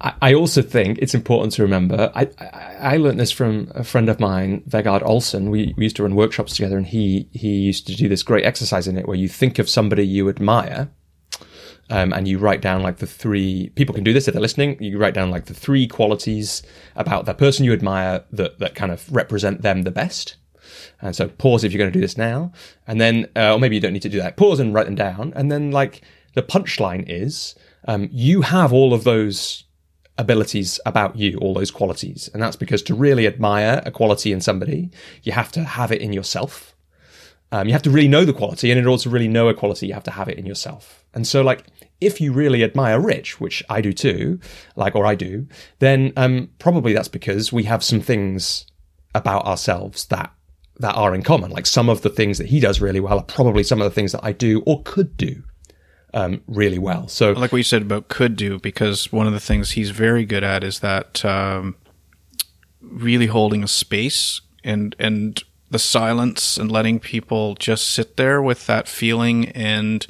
I also think it's important to remember. I, I, I learned this from a friend of mine, Vegard Olsen. We, we used to run workshops together, and he he used to do this great exercise in it where you think of somebody you admire, um, and you write down like the three. People can do this if they're listening. You write down like the three qualities about that person you admire that that kind of represent them the best. And so pause if you're going to do this now, and then uh, or maybe you don't need to do that. Pause and write them down, and then like the punchline is um, you have all of those abilities about you, all those qualities. And that's because to really admire a quality in somebody, you have to have it in yourself. Um, you have to really know the quality, and in order to really know a quality, you have to have it in yourself. And so, like, if you really admire Rich, which I do too, like, or I do, then um, probably that's because we have some things about ourselves that that are in common. Like some of the things that he does really well are probably some of the things that I do or could do um, really well. So, like what you said about could do, because one of the things he's very good at is that um, really holding a space and and the silence and letting people just sit there with that feeling and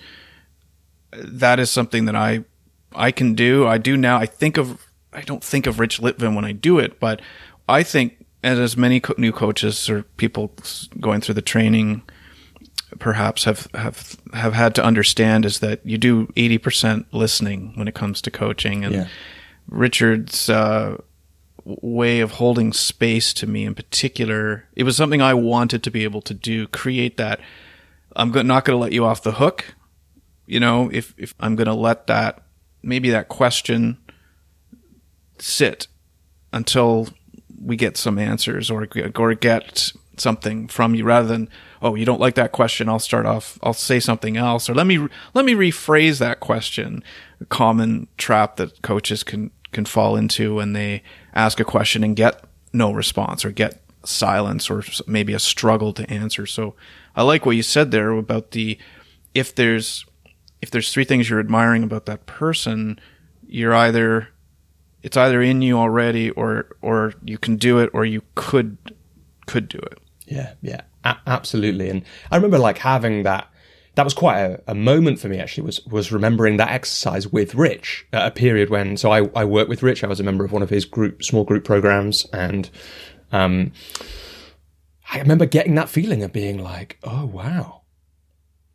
that is something that I I can do. I do now. I think of I don't think of Rich Litvin when I do it, but I think as many co- new coaches or people going through the training perhaps have have have had to understand is that you do 80% listening when it comes to coaching and yeah. Richard's uh, way of holding space to me in particular it was something I wanted to be able to do create that I'm not going to let you off the hook you know if if I'm going to let that maybe that question sit until we get some answers or or get something from you rather than oh you don't like that question i'll start off i'll say something else or let me let me rephrase that question. A common trap that coaches can can fall into when they ask a question and get no response or get silence or maybe a struggle to answer. So i like what you said there about the if there's if there's three things you're admiring about that person you're either it's either in you already or or you can do it or you could could do it yeah, yeah, a- absolutely. And I remember like having that. That was quite a, a, moment for me. Actually, was was remembering that exercise with Rich at a period when. So I I worked with Rich. I was a member of one of his group small group programs, and um, I remember getting that feeling of being like, oh wow,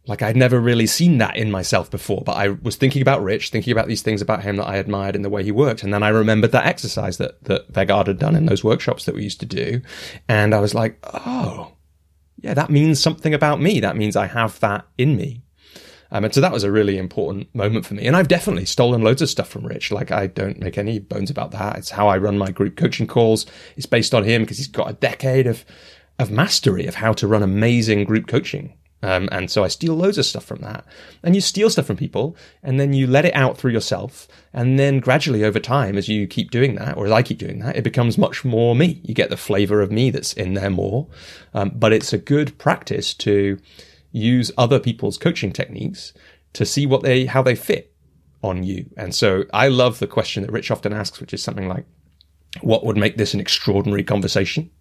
like I'd never really seen that in myself before, but I was thinking about Rich, thinking about these things about him that I admired in the way he worked. And then I remembered that exercise that, that Vegard had done in those workshops that we used to do. And I was like, oh, yeah, that means something about me. That means I have that in me. Um, and so that was a really important moment for me. And I've definitely stolen loads of stuff from Rich. Like I don't make any bones about that. It's how I run my group coaching calls. It's based on him because he's got a decade of, of mastery of how to run amazing group coaching um, and so I steal loads of stuff from that. And you steal stuff from people and then you let it out through yourself. And then gradually over time, as you keep doing that, or as I keep doing that, it becomes much more me. You get the flavor of me that's in there more. Um, but it's a good practice to, use other people's coaching techniques to see what they how they fit on you. And so I love the question that Rich often asks, which is something like, what would make this an extraordinary conversation?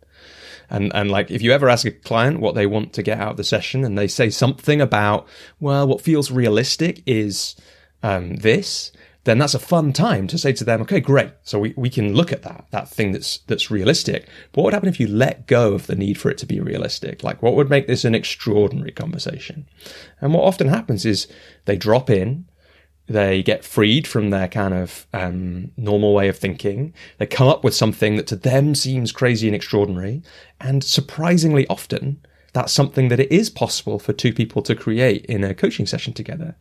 And, and like, if you ever ask a client what they want to get out of the session and they say something about, well, what feels realistic is um, this, then that's a fun time to say to them, okay, great. So we, we can look at that, that thing that's, that's realistic. But what would happen if you let go of the need for it to be realistic? Like what would make this an extraordinary conversation? And what often happens is they drop in, they get freed from their kind of um, normal way of thinking. They come up with something that to them seems crazy and extraordinary. And surprisingly often, that's something that it is possible for two people to create in a coaching session together.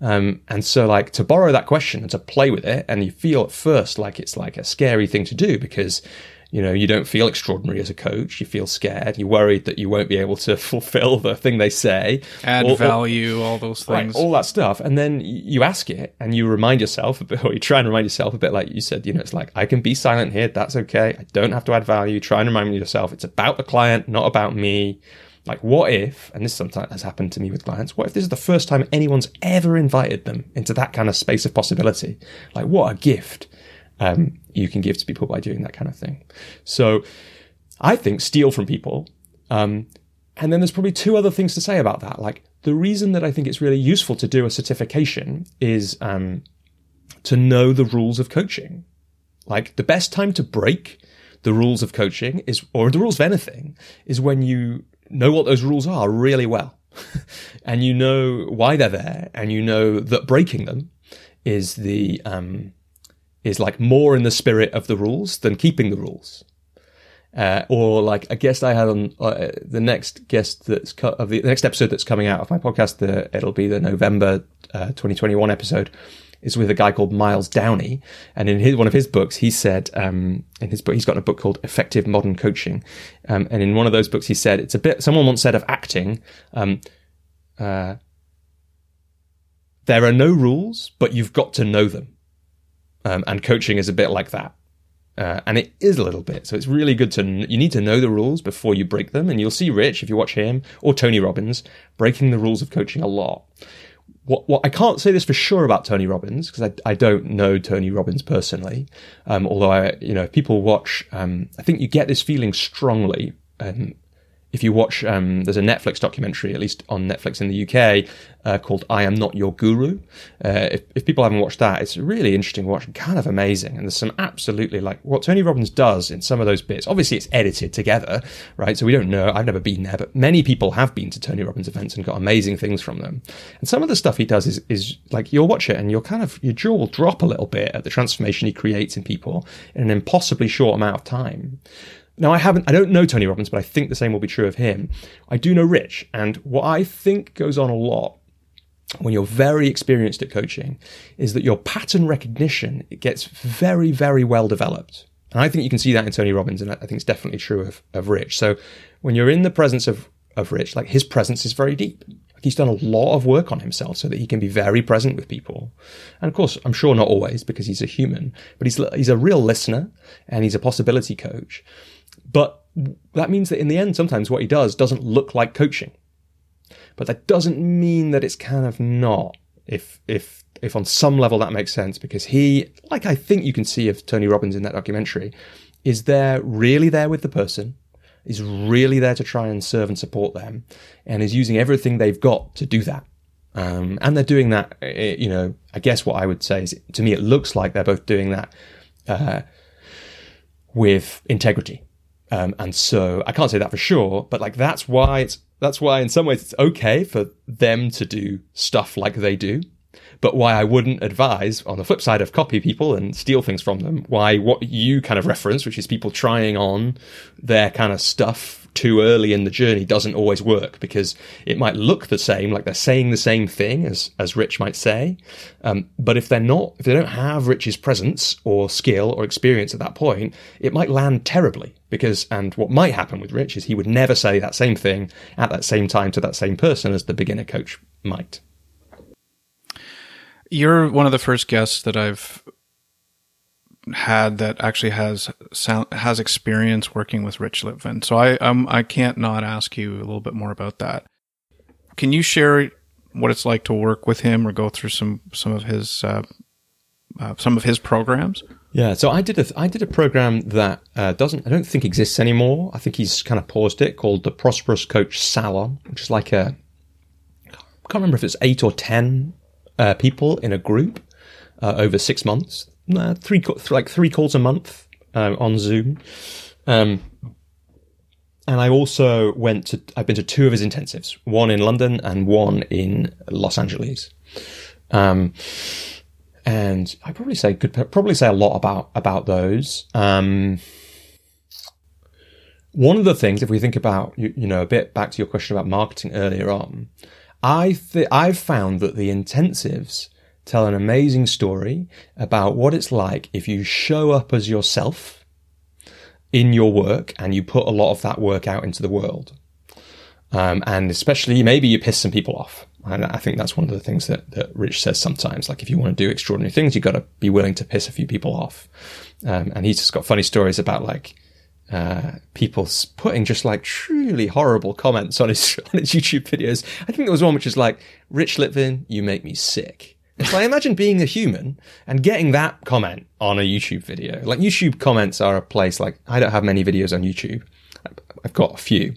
Um, and so, like, to borrow that question and to play with it, and you feel at first like it's like a scary thing to do because you know, you don't feel extraordinary as a coach. You feel scared. You're worried that you won't be able to fulfill the thing they say, add all, value, all those things, right, all that stuff. And then you ask it, and you remind yourself a bit, or you try and remind yourself a bit, like you said. You know, it's like I can be silent here. That's okay. I don't have to add value. Try and remind yourself it's about the client, not about me. Like, what if, and this sometimes has happened to me with clients, what if this is the first time anyone's ever invited them into that kind of space of possibility? Like, what a gift um, you can give to people by doing that kind of thing. So I think steal from people. Um, and then there's probably two other things to say about that. Like the reason that I think it's really useful to do a certification is um, to know the rules of coaching. Like the best time to break the rules of coaching is, or the rules of anything, is when you know what those rules are really well. and you know why they're there, and you know that breaking them is the um, is like more in the spirit of the rules than keeping the rules. Uh, or like a guest I had on uh, the next guest that's co- of the, the, next episode that's coming out of my podcast. The, it'll be the November uh, 2021 episode. Is with a guy called Myles Downey, and in his one of his books, he said um, in his book he's got a book called Effective Modern Coaching, um, and in one of those books he said it's a bit. Someone once said of acting, um, uh, there are no rules, but you've got to know them. Um, and coaching is a bit like that. Uh, and it is a little bit. So it's really good to, you need to know the rules before you break them. And you'll see Rich, if you watch him, or Tony Robbins, breaking the rules of coaching a lot. What, what I can't say this for sure about Tony Robbins, because I, I don't know Tony Robbins personally. Um, although I, you know, people watch, um, I think you get this feeling strongly, um, if you watch, um, there's a Netflix documentary, at least on Netflix in the UK, uh, called "I Am Not Your Guru." Uh, if, if, people haven't watched that, it's really interesting watch, kind of amazing. And there's some absolutely like what Tony Robbins does in some of those bits. Obviously, it's edited together, right? So we don't know. I've never been there, but many people have been to Tony Robbins events and got amazing things from them. And some of the stuff he does is is like you'll watch it and you'll kind of your jaw will drop a little bit at the transformation he creates in people in an impossibly short amount of time. Now, I haven't, I don't know Tony Robbins, but I think the same will be true of him. I do know Rich, and what I think goes on a lot when you're very experienced at coaching is that your pattern recognition it gets very, very well developed. And I think you can see that in Tony Robbins, and I think it's definitely true of, of Rich. So when you're in the presence of, of Rich, like his presence is very deep. Like he's done a lot of work on himself so that he can be very present with people. And of course, I'm sure not always because he's a human, but he's, he's a real listener and he's a possibility coach. But that means that in the end, sometimes what he does doesn't look like coaching. But that doesn't mean that it's kind of not. If if if on some level that makes sense, because he, like I think you can see of Tony Robbins in that documentary, is there really there with the person, is really there to try and serve and support them, and is using everything they've got to do that. Um, and they're doing that. Eh, you know, I guess what I would say is, to me, it looks like they're both doing that uh, with integrity. Um, and so I can't say that for sure, but like that's why it's that's why in some ways it's okay for them to do stuff like they do. But why I wouldn't advise on the flip side of copy people and steal things from them, why what you kind of reference, which is people trying on their kind of stuff too early in the journey doesn't always work because it might look the same, like they're saying the same thing as as Rich might say, um, but if they're not, if they don't have Rich's presence or skill or experience at that point, it might land terribly. Because and what might happen with Rich is he would never say that same thing at that same time to that same person as the beginner coach might. You're one of the first guests that I've had that actually has sound, has experience working with Rich Litvin. So I um I can't not ask you a little bit more about that. can you share what it's like to work with him or go through some some of his uh, uh, some of his programs? Yeah, so I did a I did a program that uh, doesn't I don't think exists anymore. I think he's kind of paused it called the Prosperous Coach Salon, which is like a I can't remember if it's eight or ten uh, people in a group uh, over six months, uh, three like three calls a month uh, on Zoom. Um, and I also went to I've been to two of his intensives, one in London and one in Los Angeles. Um, and I probably say could probably say a lot about about those. Um, one of the things, if we think about you, you know a bit back to your question about marketing earlier on, I th- I've found that the intensives tell an amazing story about what it's like if you show up as yourself in your work and you put a lot of that work out into the world. Um, and especially maybe you piss some people off. And I think that's one of the things that, that Rich says sometimes. Like, if you want to do extraordinary things, you've got to be willing to piss a few people off. Um, and he's just got funny stories about like, uh, people putting just like truly horrible comments on his, on his YouTube videos. I think there was one which is like, Rich Litvin, you make me sick. So I imagine being a human and getting that comment on a YouTube video. Like YouTube comments are a place like, I don't have many videos on YouTube. I've got a few.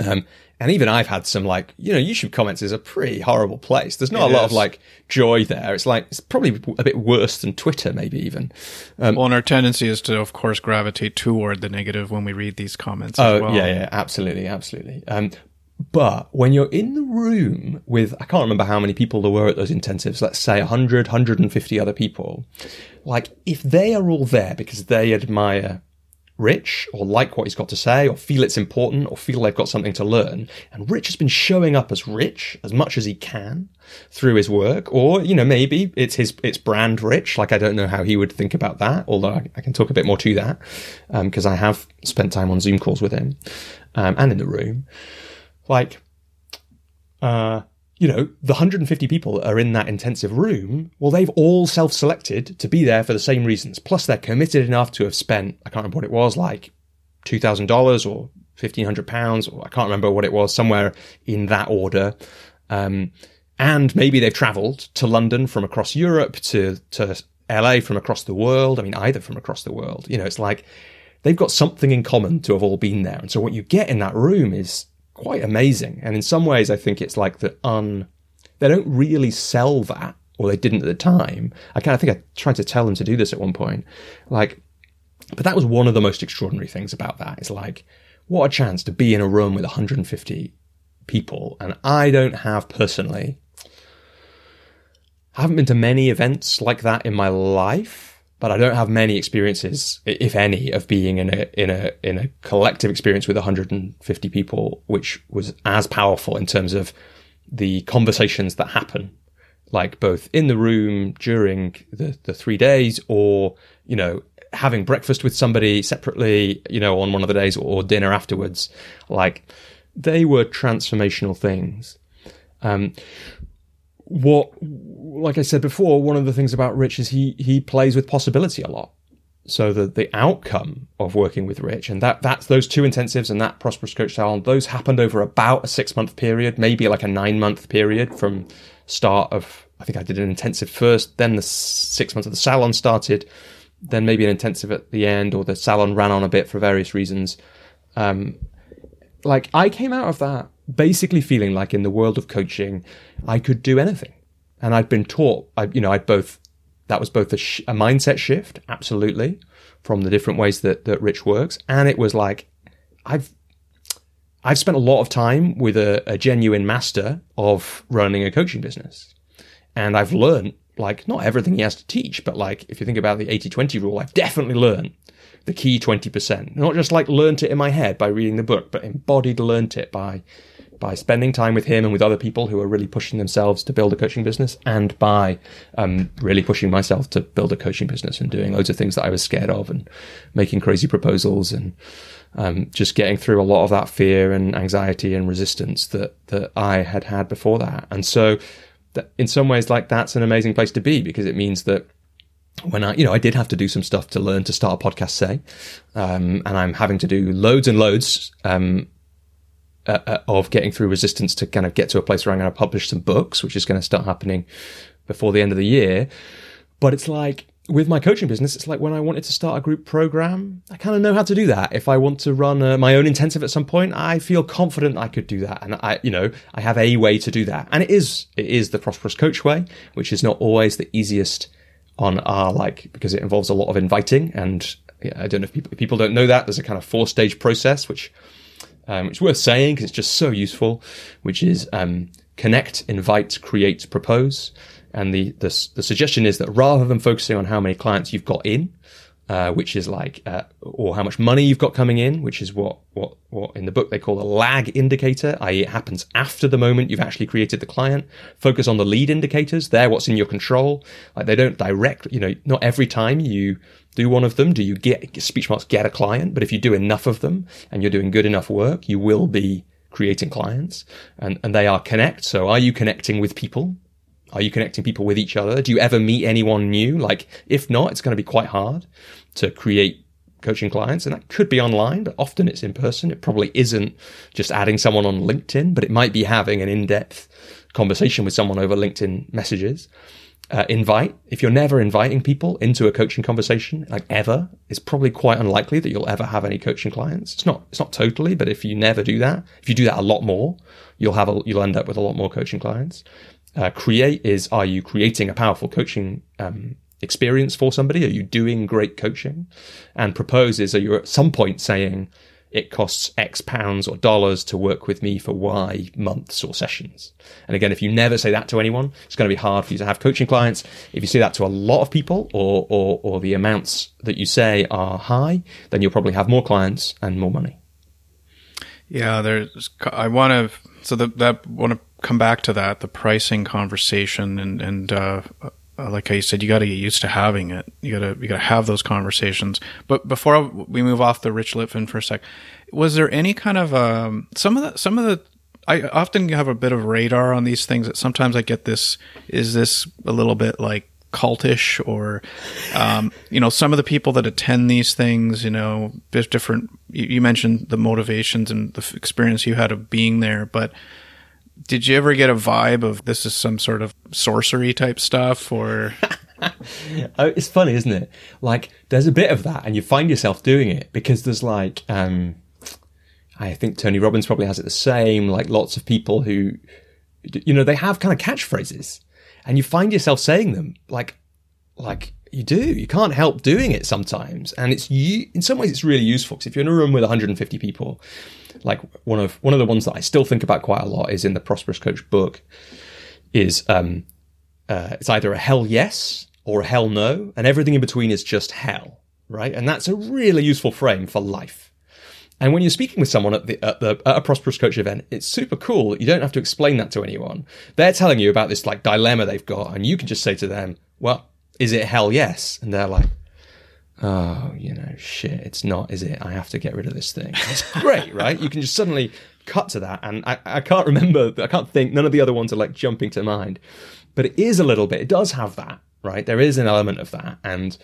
Um, and even I've had some like, you know, YouTube comments is a pretty horrible place. There's not it a lot is. of like joy there. It's like, it's probably a bit worse than Twitter, maybe even. Um, well, and our tendency is to, of course, gravitate toward the negative when we read these comments. Oh, well. yeah, yeah, absolutely, absolutely. Um, but when you're in the room with, I can't remember how many people there were at those intensives, let's say 100, 150 other people, like if they are all there because they admire Rich or like what he's got to say or feel it's important or feel they've got something to learn. And Rich has been showing up as Rich as much as he can through his work. Or, you know, maybe it's his, it's brand Rich. Like I don't know how he would think about that, although I, I can talk a bit more to that. Um, cause I have spent time on Zoom calls with him, um, and in the room. Like, uh, you know, the 150 people are in that intensive room, well, they've all self selected to be there for the same reasons. Plus, they're committed enough to have spent, I can't remember what it was, like $2,000 or £1,500, or I can't remember what it was, somewhere in that order. Um, and maybe they've traveled to London from across Europe to, to LA from across the world. I mean, either from across the world. You know, it's like they've got something in common to have all been there. And so what you get in that room is quite amazing. And in some ways, I think it's like the un, they don't really sell that, or they didn't at the time. I kind of think I tried to tell them to do this at one point. Like, but that was one of the most extraordinary things about that. It's like, what a chance to be in a room with 150 people. And I don't have personally, I haven't been to many events like that in my life but I don't have many experiences, if any, of being in a in a in a collective experience with 150 people, which was as powerful in terms of the conversations that happen, like both in the room during the the three days, or you know having breakfast with somebody separately, you know, on one of the days, or dinner afterwards. Like they were transformational things. Um, what, like I said before, one of the things about Rich is he he plays with possibility a lot. So the the outcome of working with Rich and that that's those two intensives and that prosperous coach salon, those happened over about a six month period, maybe like a nine month period from start of I think I did an intensive first, then the six months of the salon started, then maybe an intensive at the end, or the salon ran on a bit for various reasons. Um, like I came out of that basically feeling like in the world of coaching, I could do anything. And I'd been taught, I, you know, I'd both, that was both a, sh- a mindset shift, absolutely, from the different ways that, that Rich works. And it was like, I've, I've spent a lot of time with a, a genuine master of running a coaching business. And I've learned like not everything he has to teach, but like if you think about the 80 20 rule, I've definitely learned the key 20%. Not just like learnt it in my head by reading the book, but embodied learnt it by by spending time with him and with other people who are really pushing themselves to build a coaching business and by um, really pushing myself to build a coaching business and doing loads of things that I was scared of and making crazy proposals and um, just getting through a lot of that fear and anxiety and resistance that, that I had had before that. And so that in some ways, like that's an amazing place to be because it means that when I, you know, I did have to do some stuff to learn to start a podcast, say, um, and I'm having to do loads and loads, um, uh, uh, of getting through resistance to kind of get to a place where I'm going to publish some books, which is going to start happening before the end of the year. But it's like with my coaching business, it's like when I wanted to start a group program, I kind of know how to do that. If I want to run a, my own intensive at some point, I feel confident I could do that. And I, you know, I have a way to do that. And it is, it is the prosperous coach way, which is not always the easiest on our like, because it involves a lot of inviting. And yeah, I don't know if people, if people don't know that there's a kind of four stage process, which, um, it's worth saying because it's just so useful, which is, um, connect, invite, create, propose. And the, the, the suggestion is that rather than focusing on how many clients you've got in, uh, which is like, uh, or how much money you've got coming in, which is what, what, what in the book they call a lag indicator, i.e. it happens after the moment you've actually created the client. Focus on the lead indicators. They're what's in your control. Like they don't direct, you know, not every time you do one of them do you get speech marks get a client, but if you do enough of them and you're doing good enough work, you will be creating clients and, and they are connect. So are you connecting with people? Are you connecting people with each other? Do you ever meet anyone new? Like, if not, it's going to be quite hard to create coaching clients. And that could be online, but often it's in person. It probably isn't just adding someone on LinkedIn, but it might be having an in-depth conversation with someone over LinkedIn messages. Uh, invite. If you're never inviting people into a coaching conversation, like ever, it's probably quite unlikely that you'll ever have any coaching clients. It's not, it's not totally, but if you never do that, if you do that a lot more, you'll have a, you'll end up with a lot more coaching clients. Uh, create is, are you creating a powerful coaching, um, experience for somebody? Are you doing great coaching? And propose is, are you at some point saying, it costs X pounds or dollars to work with me for Y months or sessions. And again, if you never say that to anyone, it's going to be hard for you to have coaching clients. If you say that to a lot of people or, or, or the amounts that you say are high, then you'll probably have more clients and more money. Yeah, there's, I want to, so that, that want to come back to that, the pricing conversation and, and, uh, uh, like I said, you got to get used to having it. You got to you got to have those conversations. But before we move off the Rich Litvin for a sec, was there any kind of um, some of the some of the I often have a bit of radar on these things that sometimes I get this is this a little bit like cultish or um, you know some of the people that attend these things you know there's different you, you mentioned the motivations and the experience you had of being there but did you ever get a vibe of this is some sort of sorcery type stuff or? Oh, it's funny isn't it? Like there's a bit of that and you find yourself doing it because there's like um i think tony robbins probably has it the same like lots of people who you know they have kind of catchphrases and you find yourself saying them like like you do. You can't help doing it sometimes and it's you in some ways it's really useful because if you're in a room with 150 people like one of one of the ones that I still think about quite a lot is in the Prosperous Coach book. Is um, uh, it's either a hell yes or a hell no, and everything in between is just hell, right? And that's a really useful frame for life. And when you're speaking with someone at the, at the at a prosperous coach event, it's super cool you don't have to explain that to anyone. They're telling you about this like dilemma they've got, and you can just say to them, "Well, is it hell yes?" And they're like, oh, you know, shit, it's not, is it? I have to get rid of this thing. It's great, right? You can just suddenly cut to that. And I, I can't remember, I can't think, none of the other ones are like jumping to mind. But it is a little bit, it does have that, right? There is an element of that. And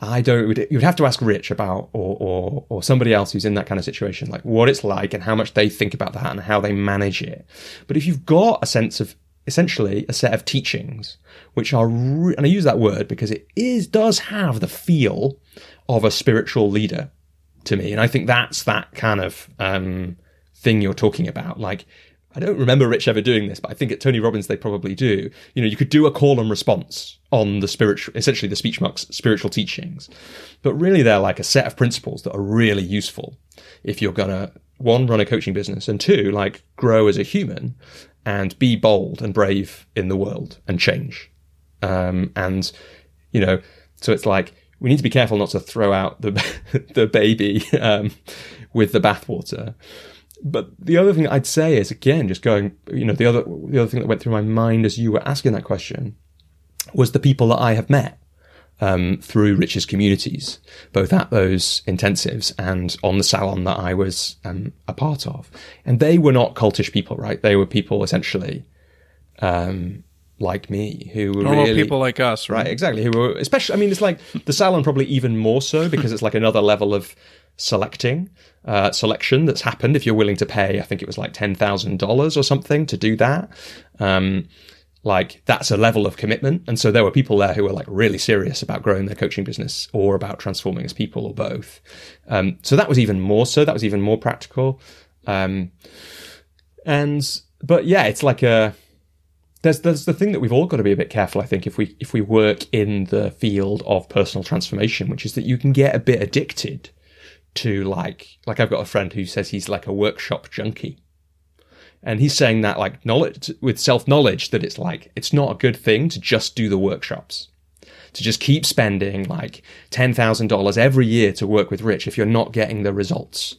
I don't, you'd have to ask Rich about, or, or, or somebody else who's in that kind of situation, like what it's like and how much they think about that and how they manage it. But if you've got a sense of essentially a set of teachings which are re- and I use that word because it is does have the feel of a spiritual leader to me. And I think that's that kind of um, thing you're talking about. Like I don't remember Rich ever doing this, but I think at Tony Robbins they probably do. You know, you could do a call and response on the spiritual, essentially the speech marks spiritual teachings, but really they're like a set of principles that are really useful if you're gonna one run a coaching business and two like grow as a human and be bold and brave in the world and change. Um, and, you know, so it's like, we need to be careful not to throw out the, the baby, um, with the bathwater. But the other thing I'd say is again, just going, you know, the other, the other thing that went through my mind as you were asking that question was the people that I have met um, through Rich's communities, both at those intensives and on the salon that I was um, a part of. And they were not cultish people, right? They were people essentially um, like me who were normal really, people like us, right? right? Exactly. Who were especially. I mean, it's like the salon probably even more so because it's like another level of selecting uh, selection that's happened. If you're willing to pay, I think it was like ten thousand dollars or something to do that. Um, like that's a level of commitment. And so there were people there who were like really serious about growing their coaching business or about transforming as people or both. Um, so that was even more so. That was even more practical. Um, and but yeah, it's like a there's there's the thing that we've all got to be a bit careful. I think if we if we work in the field of personal transformation, which is that you can get a bit addicted to like like I've got a friend who says he's like a workshop junkie and he's saying that like knowledge with self knowledge that it's like it's not a good thing to just do the workshops to just keep spending like $10,000 every year to work with Rich if you're not getting the results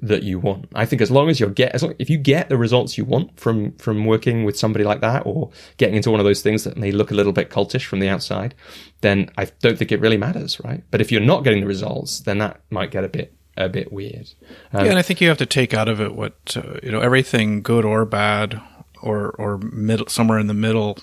that you want. I think as long as you get, as long, if you get the results you want from from working with somebody like that, or getting into one of those things that may look a little bit cultish from the outside, then I don't think it really matters, right? But if you're not getting the results, then that might get a bit a bit weird. Um, yeah, and I think you have to take out of it what uh, you know everything good or bad or or middle somewhere in the middle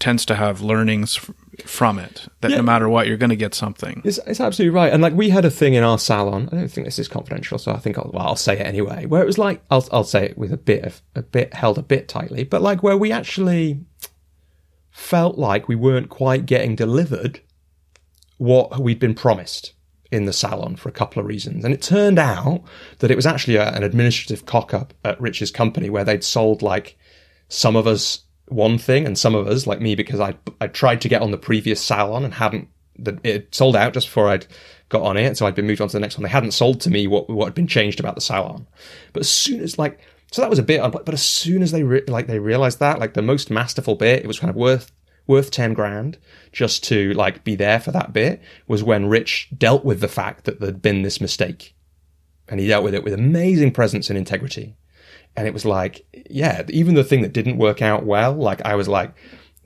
tends to have learnings f- from it that yeah. no matter what you're going to get something it's, it's, absolutely right and like we had a thing in our salon i don't think this is confidential so i think i'll, well, I'll say it anyway where it was like I'll, I'll say it with a bit of a bit held a bit tightly but like where we actually felt like we weren't quite getting delivered what we'd been promised in the salon for a couple of reasons. And it turned out that it was actually a, an administrative cock up at Rich's company where they'd sold like some of us one thing and some of us, like me, because I I tried to get on the previous salon and hadn't, the, it sold out just before I'd got on it. So I'd been moved on to the next one. They hadn't sold to me what, what had been changed about the salon. But as soon as like, so that was a bit, but as soon as they re- like they realized that, like the most masterful bit, it was kind of worth worth 10 grand just to like be there for that bit was when Rich dealt with the fact that there'd been this mistake. And he dealt with it with amazing presence and integrity. And it was like, yeah, even the thing that didn't work out well, like I was like,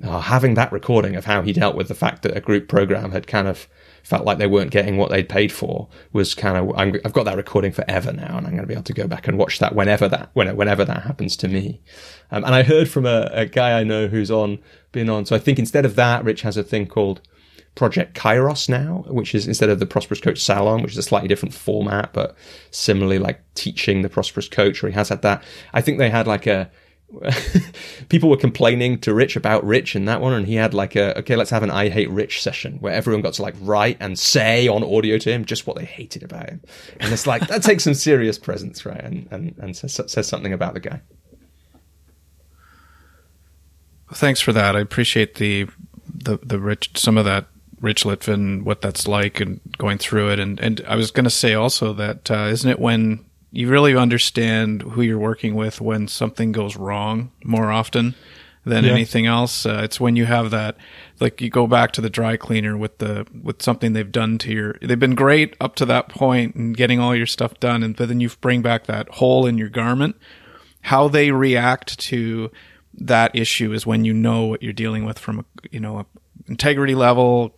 oh, having that recording of how he dealt with the fact that a group program had kind of felt like they weren't getting what they'd paid for was kind of i have got that recording forever now and i'm going to be able to go back and watch that whenever that whenever that happens to me. Um, and i heard from a, a, guy i know who's on been on. So i think instead of that rich has a thing called project kairos now which is instead of the prosperous coach salon which is a slightly different format but similarly like teaching the prosperous coach or he has had that. I think they had like a people were complaining to Rich about Rich in that one, and he had like a okay, let's have an I hate Rich session where everyone got to like write and say on audio to him just what they hated about him, and it's like that takes some serious presence, right? And and and says, says something about the guy. Thanks for that. I appreciate the the the rich some of that Rich Litvin, what that's like, and going through it. And and I was going to say also that uh, not it when you really understand who you're working with when something goes wrong more often than yeah. anything else. Uh, it's when you have that, like you go back to the dry cleaner with the with something they've done to your. They've been great up to that point and getting all your stuff done, and but then you bring back that hole in your garment. How they react to that issue is when you know what you're dealing with from a you know a integrity level,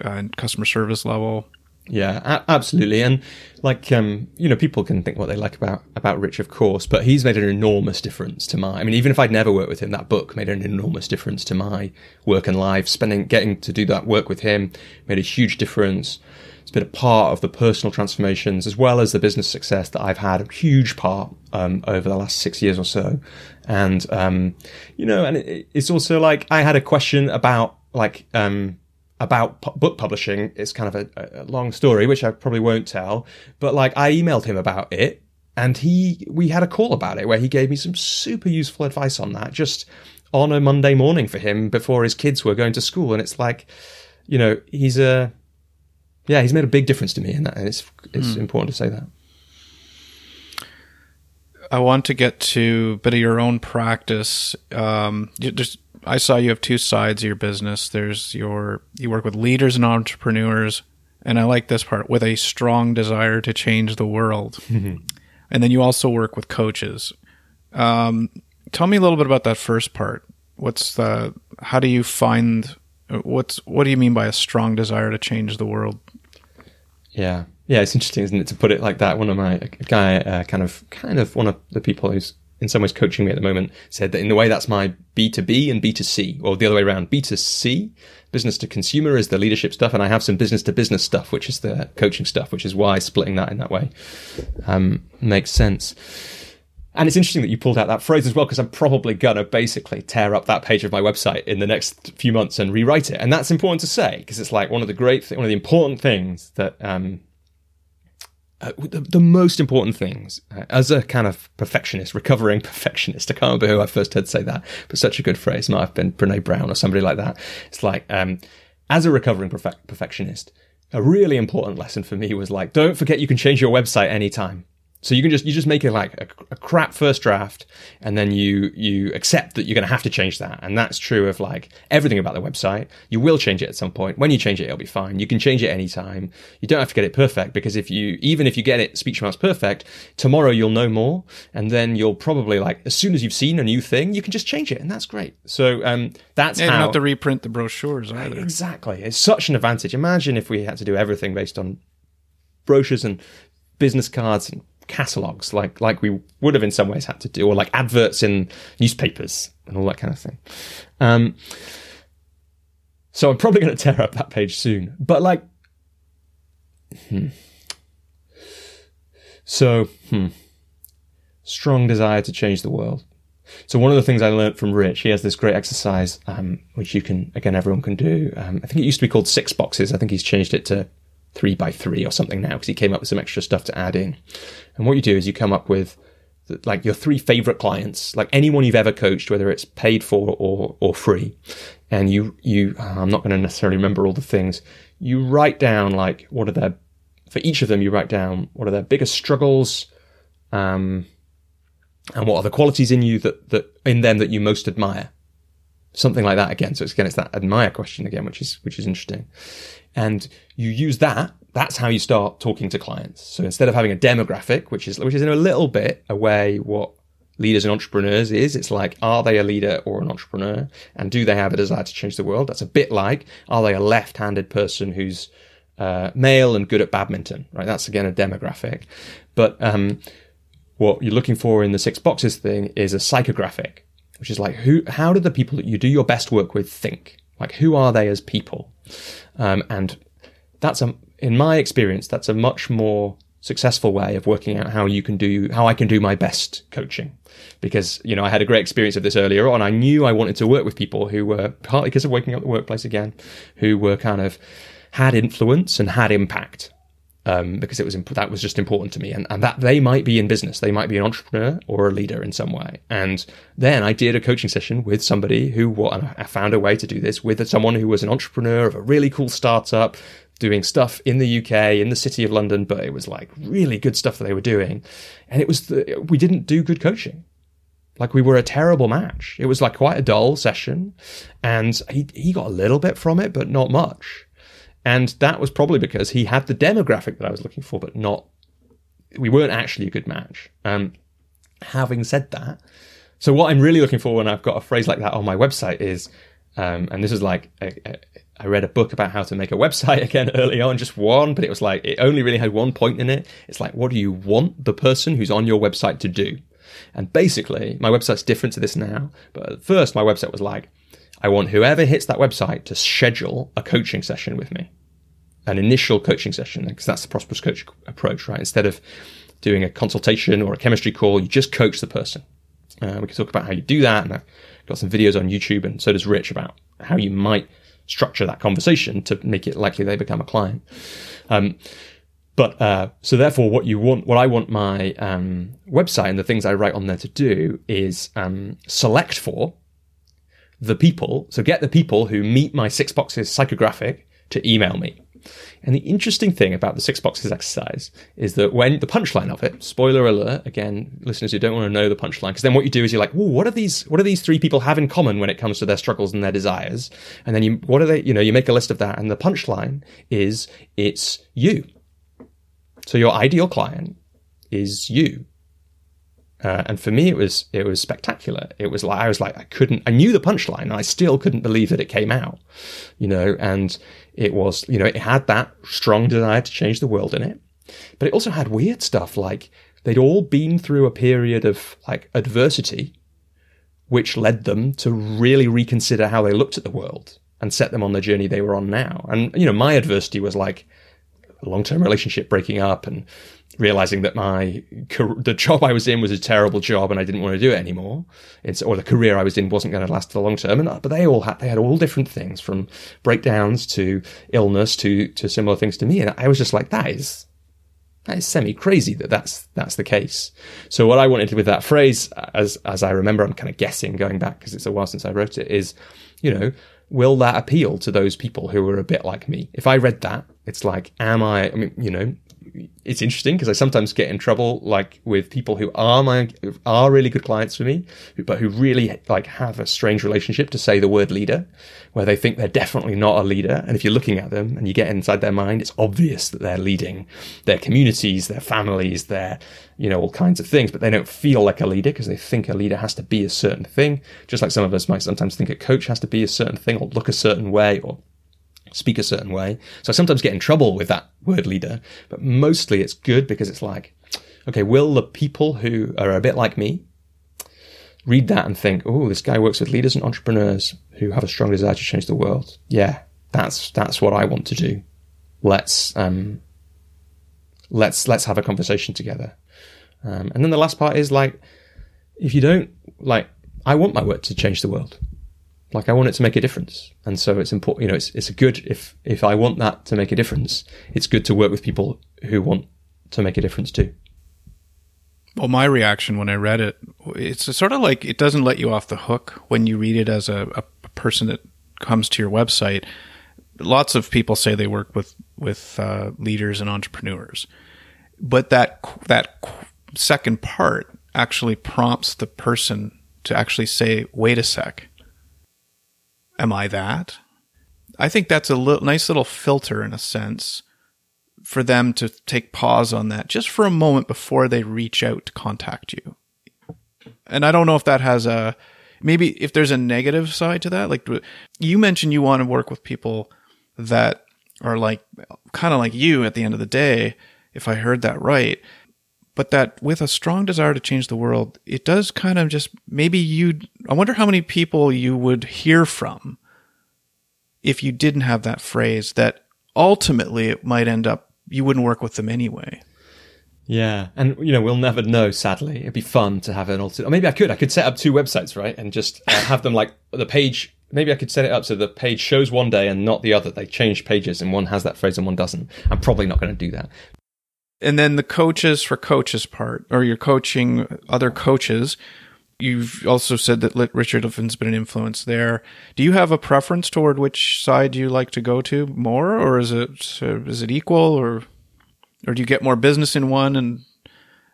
uh, customer service level, yeah, a- absolutely. And like, um, you know, people can think what they like about, about Rich, of course, but he's made an enormous difference to my, I mean, even if I'd never worked with him, that book made an enormous difference to my work and life. Spending, getting to do that work with him made a huge difference. It's been a part of the personal transformations as well as the business success that I've had a huge part, um, over the last six years or so. And, um, you know, and it, it's also like, I had a question about like, um, about pu- book publishing. It's kind of a, a, long story, which I probably won't tell. But like, I emailed him about it, and he we had a call about it where he gave me some super useful advice on that, just on a Monday morning for him before his kids were going to school. And it's like, you know, he's a yeah, he's made a big difference to me in that, and it's it's mm. important to say that. I want to get to a bit of your own practice. Um, just I saw you have two sides of your business. There's your you work with leaders and entrepreneurs, and I like this part with a strong desire to change the world. and then you also work with coaches. Um, tell me a little bit about that first part. What's the how do you find what's what do you mean by a strong desire to change the world? Yeah, yeah, it's interesting, isn't it, to put it like that? One of my guy, uh, kind of, kind of one of the people who's in some ways coaching me at the moment said that in a way that's my B2B and B2C, or the other way around. B2C, business to consumer, is the leadership stuff, and I have some business to business stuff, which is the coaching stuff, which is why splitting that in that way um, makes sense. And it's interesting that you pulled out that phrase as well, because I'm probably gonna basically tear up that page of my website in the next few months and rewrite it. And that's important to say because it's like one of the great, th- one of the important things that um, uh, the, the, most important things uh, as a kind of perfectionist, recovering perfectionist. I can't remember who I first heard say that, but such a good phrase. Might have been Brene Brown or somebody like that. It's like, um, as a recovering perfect, perfectionist, a really important lesson for me was like, don't forget you can change your website anytime. So you can just you just make it like a, a, crap first draft, and then you you accept that you're going to have to change that, and that's true of like everything about the website. You will change it at some point. When you change it, it'll be fine. You can change it anytime. You don't have to get it perfect because if you even if you get it speech marks perfect, tomorrow you'll know more, and then you'll probably like as soon as you've seen a new thing, you can just change it, and that's great. So um, that's yeah, how you don't have to reprint the brochures either. Exactly, it's such an advantage. Imagine if we had to do everything based on brochures and business cards and catalogs like like we would have in some ways had to do or like adverts in newspapers and all that kind of thing um so i'm probably going to tear up that page soon but like hmm. so hmm. strong desire to change the world so one of the things I learned from Rich, he has this great exercise, um, which you can, again, everyone can do. Um, I think it used to be called six boxes. I think he's changed it to three by three or something now because he came up with some extra stuff to add in. And what you do is you come up with like your three favorite clients, like anyone you've ever coached, whether it's paid for or, or free. And you, you, uh, I'm not going to necessarily remember all the things. You write down like what are their, for each of them, you write down what are their biggest struggles, um, and what are the qualities in you that, that, in them that you most admire. Something like that again. So it's again, it's that admire question again, which is, which is interesting. And you use that. That's how you start talking to clients. So instead of having a demographic, which is, which is in a little bit a way what leaders and entrepreneurs is, it's like, are they a leader or an entrepreneur? And do they have a desire to change the world? That's a bit like, are they a left-handed person who's, uh, male and good at badminton, right? That's again a demographic. But, um, what you're looking for in the six boxes thing is a psychographic, which is like who, how do the people that you do your best work with think? Like who are they as people? Um, and that's a, in my experience, that's a much more successful way of working out how you can do, how I can do my best coaching. Because, you know, I had a great experience of this earlier on. I knew I wanted to work with people who were partly because of waking up the workplace again, who were kind of had influence and had impact um, because it was imp- that was just important to me, and, and that they might be in business, they might be an entrepreneur or a leader in some way. And then I did a coaching session with somebody who what I found a way to do this with someone who was an entrepreneur of a really cool startup doing stuff in the UK in the city of London, but it was like really good stuff that they were doing, and it was the, we didn't do good coaching. Like we were a terrible match. It was like quite a dull session, and he he got a little bit from it, but not much. And that was probably because he had the demographic that I was looking for, but not, we weren't actually a good match. Um, having said that, so what I'm really looking for when I've got a phrase like that on my website is, um, and this is like, a, a, I read a book about how to make a website again early on, just one, but it was like, it only really had one point in it. It's like, what do you want the person who's on your website to do? And basically, my website's different to this now, but at first my website was like, I want whoever hits that website to schedule a coaching session with me, an initial coaching session, because that's the prosperous coach approach, right? Instead of doing a consultation or a chemistry call, you just coach the person. Uh, we can talk about how you do that, and I've got some videos on YouTube, and so does Rich about how you might structure that conversation to make it likely they become a client. Um, but uh, so therefore, what you want, what I want my um, website and the things I write on there to do is um, select for the people, so get the people who meet my six boxes psychographic to email me. And the interesting thing about the six boxes exercise is that when the punchline of it, spoiler alert, again, listeners who don't want to know the punchline, because then what you do is you're like, well, what are these, what do these three people have in common when it comes to their struggles and their desires? And then you, what are they, you know, you make a list of that. And the punchline is it's you. So your ideal client is you. Uh, and for me, it was it was spectacular. It was like I was like I couldn't. I knew the punchline, and I still couldn't believe that it came out. You know, and it was you know it had that strong desire to change the world in it, but it also had weird stuff like they'd all been through a period of like adversity, which led them to really reconsider how they looked at the world and set them on the journey they were on now. And, you know, my adversity was like long term relationship breaking up and realizing that my the job I was in was a terrible job and I didn't want to do it anymore. It's, or the career I was in wasn't going to last the long term. And but they all had they had all different things from breakdowns to illness to to similar things to me. And I was just like, that is that is semi crazy that that's that's the case. So what I wanted with that phrase, as as I remember, I'm kind of guessing going back because it's a while since I wrote it, is you know will that appeal to those people who are a bit like me? If I read that, it's like, am I, I mean, you know, it's interesting because I sometimes get in trouble like with people who are my are really good clients for me, but who really like have a strange relationship to say the word leader, where they think they're definitely not a leader. And if you're looking at them and you get inside their mind, it's obvious that they're leading their communities, their families, their you know all kinds of things, but they don't feel like a leader because they think a leader has to be a certain thing. Just like some of us might sometimes think a coach has to be a certain thing or look a certain way or speak a certain way. So I sometimes get in trouble with that word leader, but mostly it's good because it's like, okay, will the people who are a bit like me read that and think, oh, this guy works with leaders and entrepreneurs who have a strong desire to change the world. Yeah, that's that's what I want to do. Let's um, let's let's have a conversation together. Um, and then the last part is like, if you don't like, I want my work to change the world. Like I want it to make a difference, and so it's important. You know, it's it's a good if if I want that to make a difference, it's good to work with people who want to make a difference too. Well, my reaction when I read it, it's sort of like it doesn't let you off the hook when you read it as a, a person that comes to your website. Lots of people say they work with with uh, leaders and entrepreneurs, but that that second part actually prompts the person to actually say, "Wait a sec." Am I that? I think that's a nice little filter in a sense for them to take pause on that just for a moment before they reach out to contact you. And I don't know if that has a maybe if there's a negative side to that. Like you mentioned, you want to work with people that are like kind of like you at the end of the day, if I heard that right. But that with a strong desire to change the world, it does kind of just maybe you. I wonder how many people you would hear from if you didn't have that phrase that ultimately it might end up you wouldn't work with them anyway. Yeah, and you know we'll never know. Sadly, it'd be fun to have an alternate. Or maybe I could. I could set up two websites, right, and just uh, have them like the page. Maybe I could set it up so the page shows one day and not the other. They change pages, and one has that phrase and one doesn't. I'm probably not going to do that. And then the coaches for coaches part, or you're coaching other coaches. You've also said that Richard Litvin's been an influence there. Do you have a preference toward which side you like to go to more, or is it is it equal, or or do you get more business in one and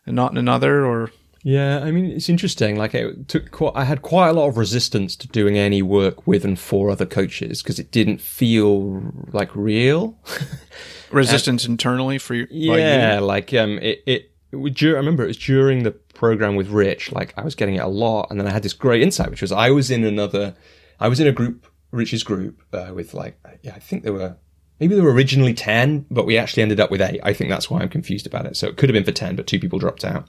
and not in another, or? Yeah, I mean it's interesting. Like it took, quite, I had quite a lot of resistance to doing any work with and for other coaches because it didn't feel like real. resistance and, internally for you? Yeah, you? like um, it, it, it. I remember it was during the program with Rich. Like I was getting it a lot, and then I had this great insight, which was I was in another. I was in a group, Rich's group, uh, with like yeah, I think there were maybe there were originally 10 but we actually ended up with 8 i think that's why i'm confused about it so it could have been for 10 but two people dropped out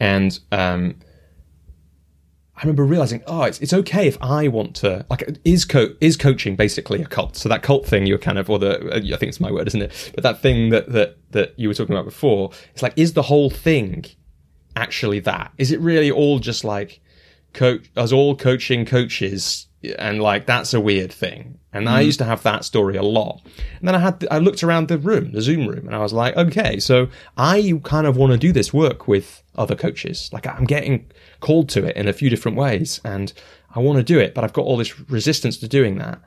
and um, I remember realizing, oh, it's, it's okay if I want to like is co- is coaching basically a cult? So that cult thing you're kind of, or the I think it's my word, isn't it? But that thing that that that you were talking about before, it's like, is the whole thing actually that? Is it really all just like coach as all coaching coaches and like that's a weird thing. And mm. I used to have that story a lot. And then I had I looked around the room, the Zoom room, and I was like, okay, so I kind of want to do this work with other coaches. Like I'm getting called to it in a few different ways, and I want to do it, but I've got all this resistance to doing that.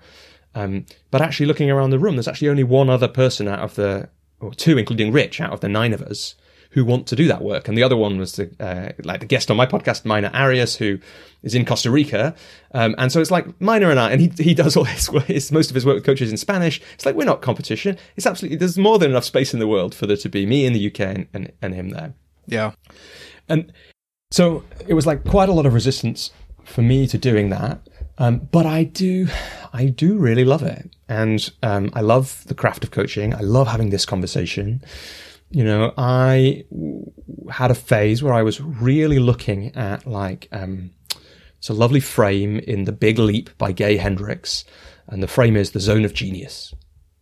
Um, but actually, looking around the room, there's actually only one other person out of the, or two, including Rich, out of the nine of us, who want to do that work. And the other one was the, uh, like the guest on my podcast, Minor Arias, who is in Costa Rica. Um, and so it's like Minor and I, and he, he does all his, his, most of his work with coaches in Spanish. It's like, we're not competition. It's absolutely, there's more than enough space in the world for there to be me in the UK and, and, and him there. Yeah. And so it was like quite a lot of resistance for me to doing that. Um, but I do, I do really love it. And um, I love the craft of coaching. I love having this conversation. you know, I had a phase where I was really looking at like, um, it's a lovely frame in The Big Leap by Gay Hendricks. And the frame is the zone of genius.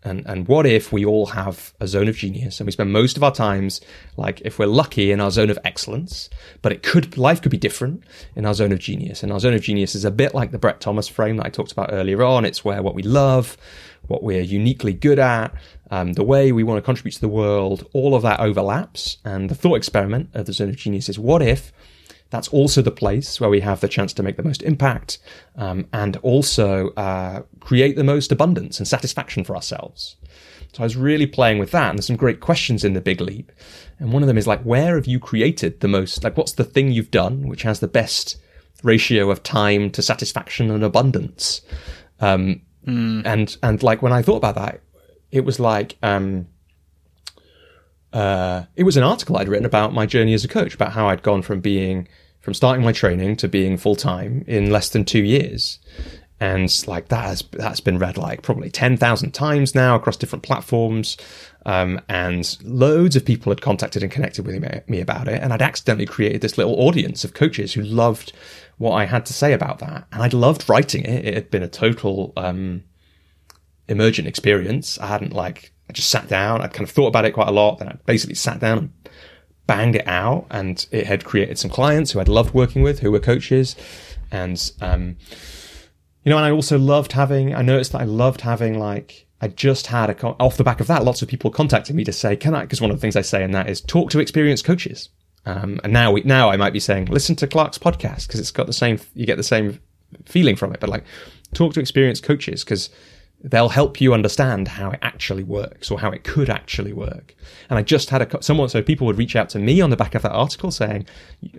And, and what if we all have a zone of genius and we spend most of our times, like if we're lucky in our zone of excellence, but it could, life could be different in our zone of genius. And our zone of genius is a bit like the Brett Thomas frame that I talked about earlier on. It's where what we love, what we're uniquely good at, um, the way we want to contribute to the world, all of that overlaps. And the thought experiment of the zone of genius is what if that's also the place where we have the chance to make the most impact um, and also uh, create the most abundance and satisfaction for ourselves. So I was really playing with that, and there's some great questions in the Big Leap. And one of them is like, where have you created the most? Like, what's the thing you've done which has the best ratio of time to satisfaction and abundance? Um, mm. And and like when I thought about that, it was like. Um, uh, it was an article I'd written about my journey as a coach, about how I'd gone from being, from starting my training to being full time in less than two years. And like that has, that's been read like probably 10,000 times now across different platforms. Um, and loads of people had contacted and connected with me about it. And I'd accidentally created this little audience of coaches who loved what I had to say about that. And I'd loved writing it. It had been a total, um, emergent experience. I hadn't like I just sat down. I'd kind of thought about it quite a lot. Then I basically sat down and banged it out. And it had created some clients who I'd loved working with, who were coaches. And, um, you know, and I also loved having, I noticed that I loved having like, I just had a, off the back of that, lots of people contacting me to say, can I, because one of the things I say in that is talk to experienced coaches. Um, and now we, now I might be saying, listen to Clark's podcast because it's got the same, you get the same feeling from it, but like talk to experienced coaches because they'll help you understand how it actually works or how it could actually work. And I just had a someone, so people would reach out to me on the back of that article saying,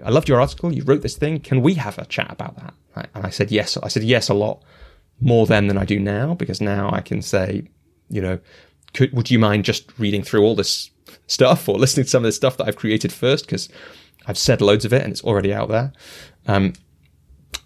"I loved your article. You wrote this thing. Can we have a chat about that?" And I said yes. I said yes a lot more then than I do now because now I can say, you know, could would you mind just reading through all this stuff or listening to some of the stuff that I've created first because I've said loads of it and it's already out there. Um,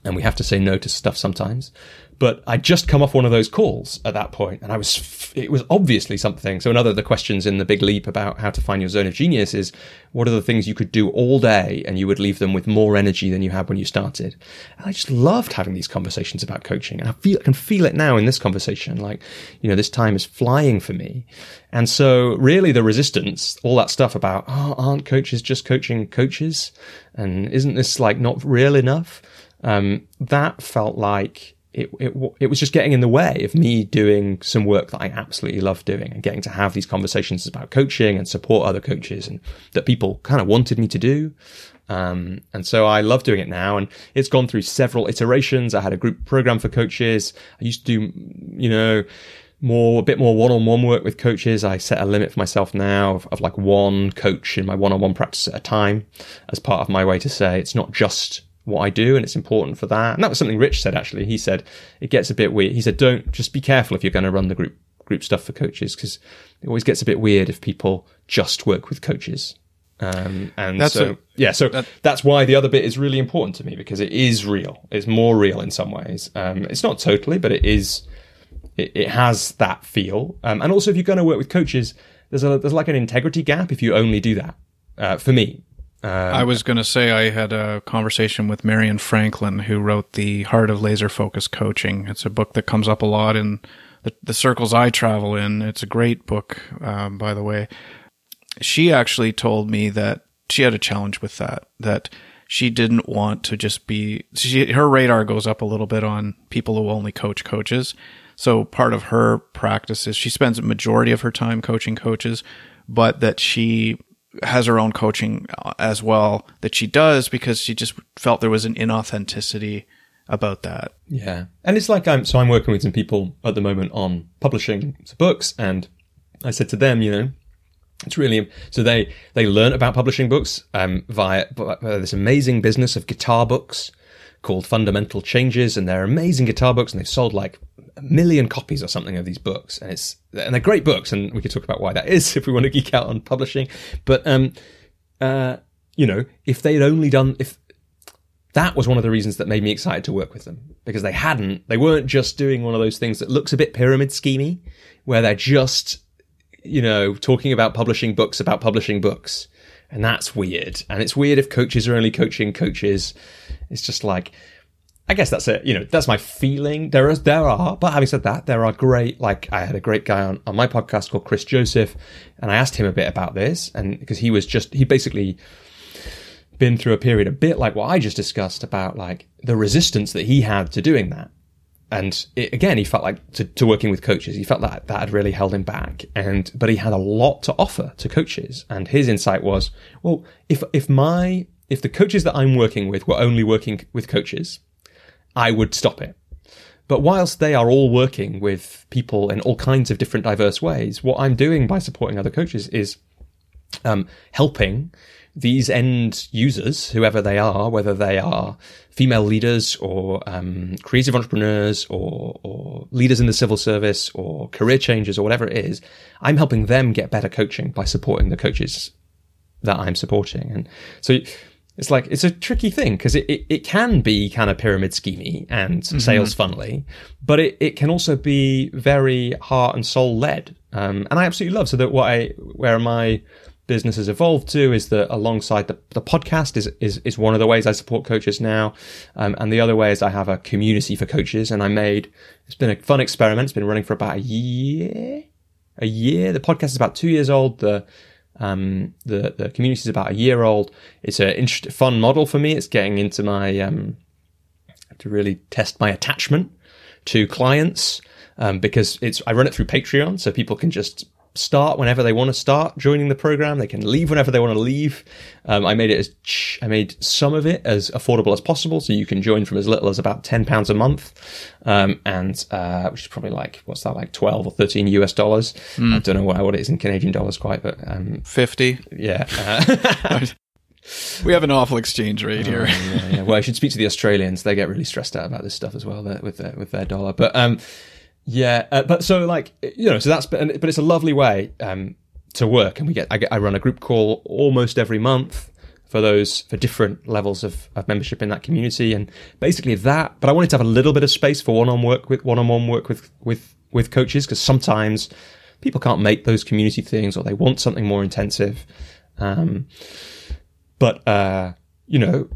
and we have to say no to stuff sometimes. But I'd just come off one of those calls at that point, and I was, it was obviously something. So, another of the questions in the big leap about how to find your zone of genius is what are the things you could do all day and you would leave them with more energy than you had when you started? And I just loved having these conversations about coaching. And I feel, I can feel it now in this conversation. Like, you know, this time is flying for me. And so, really, the resistance, all that stuff about, oh, aren't coaches just coaching coaches? And isn't this like not real enough? Um, that felt like, it, it, it was just getting in the way of me doing some work that I absolutely love doing and getting to have these conversations about coaching and support other coaches and that people kind of wanted me to do. Um, and so I love doing it now and it's gone through several iterations. I had a group program for coaches. I used to do, you know, more, a bit more one-on-one work with coaches. I set a limit for myself now of, of like one coach in my one-on-one practice at a time as part of my way to say it's not just what I do, and it's important for that. And that was something Rich said actually. He said it gets a bit weird. He said, "Don't just be careful if you're going to run the group group stuff for coaches because it always gets a bit weird if people just work with coaches." Um, and that's so, a, yeah, so that, that's why the other bit is really important to me because it is real. It's more real in some ways. Um, it's not totally, but it is. It, it has that feel. Um, and also, if you're going to work with coaches, there's a there's like an integrity gap if you only do that. Uh, for me, um, I was going to say I had a conversation with Marion Franklin, who wrote The Heart of Laser Focus Coaching. It's a book that comes up a lot in the, the circles I travel in. It's a great book, um, by the way. She actually told me that she had a challenge with that, that she didn't want to just be, she, her radar goes up a little bit on people who only coach coaches. So part of her practice is she spends a majority of her time coaching coaches, but that she has her own coaching uh, as well that she does because she just felt there was an inauthenticity about that. Yeah. And it's like I'm so I'm working with some people at the moment on publishing books and I said to them, you know, it's really so they they learn about publishing books um, via this amazing business of guitar books called Fundamental Changes, and they're amazing guitar books, and they've sold like a million copies or something of these books, and it's and they're great books, and we could talk about why that is if we want to geek out on publishing. But um, uh, you know, if they'd only done if that was one of the reasons that made me excited to work with them because they hadn't they weren't just doing one of those things that looks a bit pyramid schemy where they're just you know, talking about publishing books about publishing books. And that's weird. And it's weird if coaches are only coaching coaches. It's just like, I guess that's it. You know, that's my feeling. There is, there are, but having said that, there are great, like I had a great guy on, on my podcast called Chris Joseph and I asked him a bit about this and because he was just, he basically been through a period a bit like what I just discussed about like the resistance that he had to doing that and it, again, he felt like to, to, working with coaches, he felt that that had really held him back. And but he had a lot to offer to coaches, and his insight was, well, if if my if the coaches that I'm working with were only working with coaches, I would stop it. But whilst they are all working with people in all kinds of different diverse ways, what I'm doing by supporting other coaches is um, helping these end users, whoever they are, whether they are female leaders or um, creative entrepreneurs or, or leaders in the civil service or career changers or whatever it is, I'm helping them get better coaching by supporting the coaches that I'm supporting. And so it's like, it's a tricky thing because it, it, it, can be kind of pyramid schemy and mm-hmm. sales funnily, but it, it can also be very heart and soul led. Um, and I absolutely love so that what I, where my, business has evolved to is that alongside the, the podcast is, is, is one of the ways I support coaches now. Um, and the other way is I have a community for coaches and I made, it's been a fun experiment. It's been running for about a year, a year. The podcast is about two years old. The, um, the, the community is about a year old. It's a interesting, fun model for me. It's getting into my, um, to really test my attachment to clients. Um, because it's I run it through Patreon, so people can just start whenever they want to start joining the program. They can leave whenever they want to leave. Um, I made it as ch- I made some of it as affordable as possible, so you can join from as little as about ten pounds a month, um, and uh, which is probably like what's that like twelve or thirteen US dollars. Mm. I don't know what, what it is in Canadian dollars quite, but um, fifty. Yeah. Uh, we have an awful exchange rate here. Oh, yeah, yeah. Well, I should speak to the Australians. They get really stressed out about this stuff as well with their, with their dollar. But um, yeah, uh, but so like you know, so that's but, but it's a lovely way um, to work, and we get I, get I run a group call almost every month for those for different levels of, of membership in that community, and basically that. But I wanted to have a little bit of space for one on work with one on one work with with with coaches because sometimes people can't make those community things or they want something more intensive. Um, but uh, you know,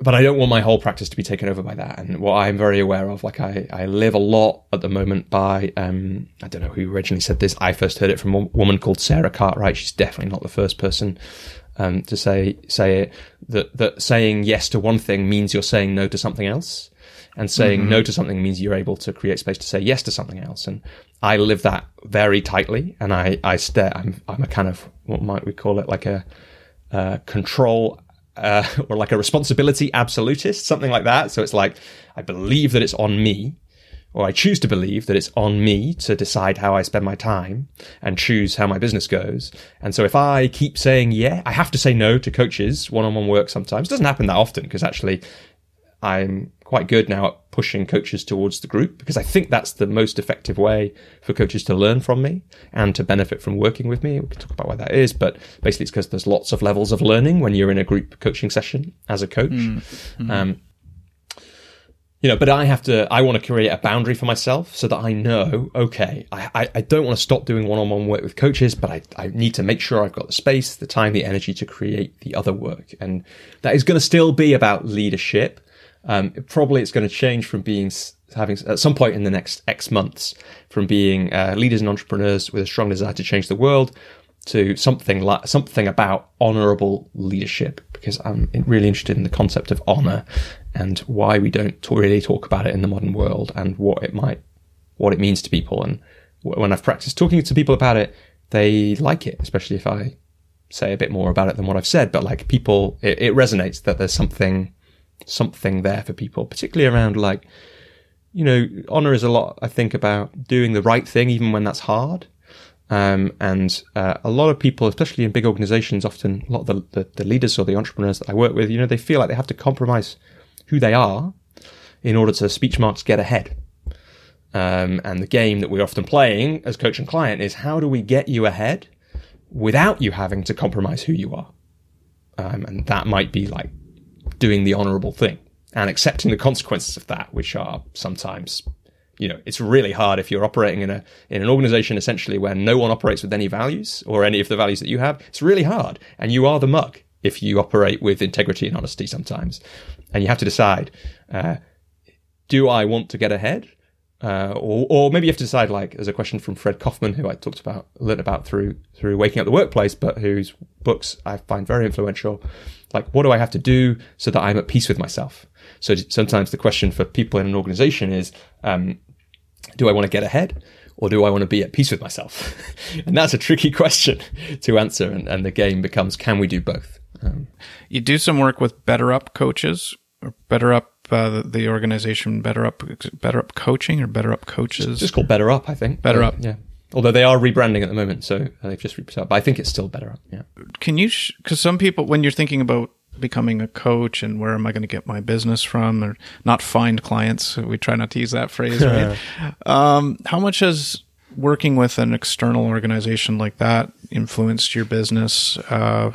but I don't want my whole practice to be taken over by that. And what I'm very aware of, like I, I live a lot at the moment by, um, I don't know who originally said this. I first heard it from a woman called Sarah Cartwright. She's definitely not the first person, um, to say, say it, that, that saying yes to one thing means you're saying no to something else. And saying mm-hmm. no to something means you're able to create space to say yes to something else. And I live that very tightly. And I, I stare, I'm, I'm a kind of, what might we call it? Like a, uh, control uh, or like a responsibility absolutist, something like that. So it's like, I believe that it's on me, or I choose to believe that it's on me to decide how I spend my time and choose how my business goes. And so if I keep saying, yeah, I have to say no to coaches, one on one work sometimes. It doesn't happen that often because actually I'm quite good now pushing coaches towards the group because I think that's the most effective way for coaches to learn from me and to benefit from working with me. We can talk about why that is, but basically it's because there's lots of levels of learning when you're in a group coaching session as a coach. Mm-hmm. Um, you know, but I have to, I want to create a boundary for myself so that I know, okay, I, I, I don't want to stop doing one on one work with coaches, but I, I need to make sure I've got the space, the time, the energy to create the other work. And that is going to still be about leadership um, probably it's going to change from being having at some point in the next X months from being uh, leaders and entrepreneurs with a strong desire to change the world to something like something about honorable leadership because I'm really interested in the concept of honor and why we don't really talk about it in the modern world and what it might what it means to people. And when I've practiced talking to people about it they like it especially if I say a bit more about it than what I've said. But like people it, it resonates that there's something something there for people, particularly around like, you know, honor is a lot, I think, about doing the right thing, even when that's hard. Um, and uh, a lot of people, especially in big organizations, often a lot of the, the, the, leaders or the entrepreneurs that I work with, you know, they feel like they have to compromise who they are in order to speech marks get ahead. Um, and the game that we're often playing as coach and client is how do we get you ahead without you having to compromise who you are? Um, and that might be like doing the honorable thing and accepting the consequences of that, which are sometimes you know, it's really hard if you're operating in a in an organization essentially where no one operates with any values or any of the values that you have. It's really hard, and you are the muck if you operate with integrity and honesty sometimes, and you have to decide: uh, do I want to get ahead, uh, or, or maybe you have to decide. Like, there's a question from Fred Kofman, who I talked about, learned about through through Waking Up the Workplace, but whose books I find very influential. Like, what do I have to do so that I'm at peace with myself? So sometimes the question for people in an organization is, um, do I want to get ahead or do I want to be at peace with myself? and that's a tricky question to answer. And, and the game becomes, can we do both? Um, you do some work with BetterUp coaches or BetterUp, uh, the, the, organization BetterUp, BetterUp coaching or BetterUp coaches. Just, just called BetterUp, I think. BetterUp. Uh, yeah. Although they are rebranding at the moment, so they've just rebranded. But I think it's still BetterUp. Yeah. Can you? Because sh- some people, when you're thinking about becoming a coach and where am I going to get my business from or not find clients. We try not to use that phrase, right? um, how much has working with an external organization like that influenced your business? Uh,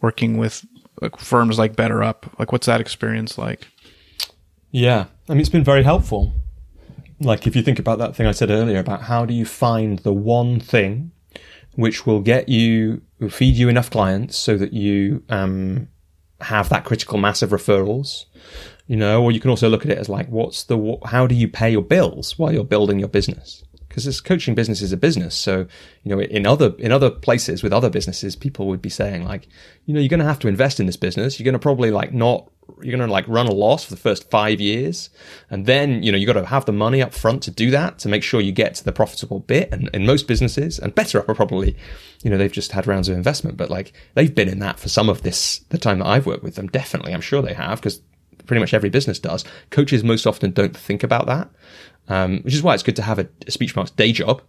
working with like, firms like BetterUp, like what's that experience like? Yeah, I mean, it's been very helpful. Like if you think about that thing I said earlier about how do you find the one thing which will get you, will feed you enough clients so that you um, have that critical mass of referrals, you know, or you can also look at it as like, what's the, how do you pay your bills while you're building your business? Because this coaching business is a business. So, you know, in other, in other places with other businesses, people would be saying like, you know, you're going to have to invest in this business. You're going to probably like not you're going to like run a loss for the first five years. And then, you know, you got to have the money up front to do that to make sure you get to the profitable bit. And in most businesses and BetterUp are probably, you know, they've just had rounds of investment, but like they've been in that for some of this, the time that I've worked with them. Definitely. I'm sure they have because pretty much every business does. Coaches most often don't think about that. Um, which is why it's good to have a, a speech marks day job,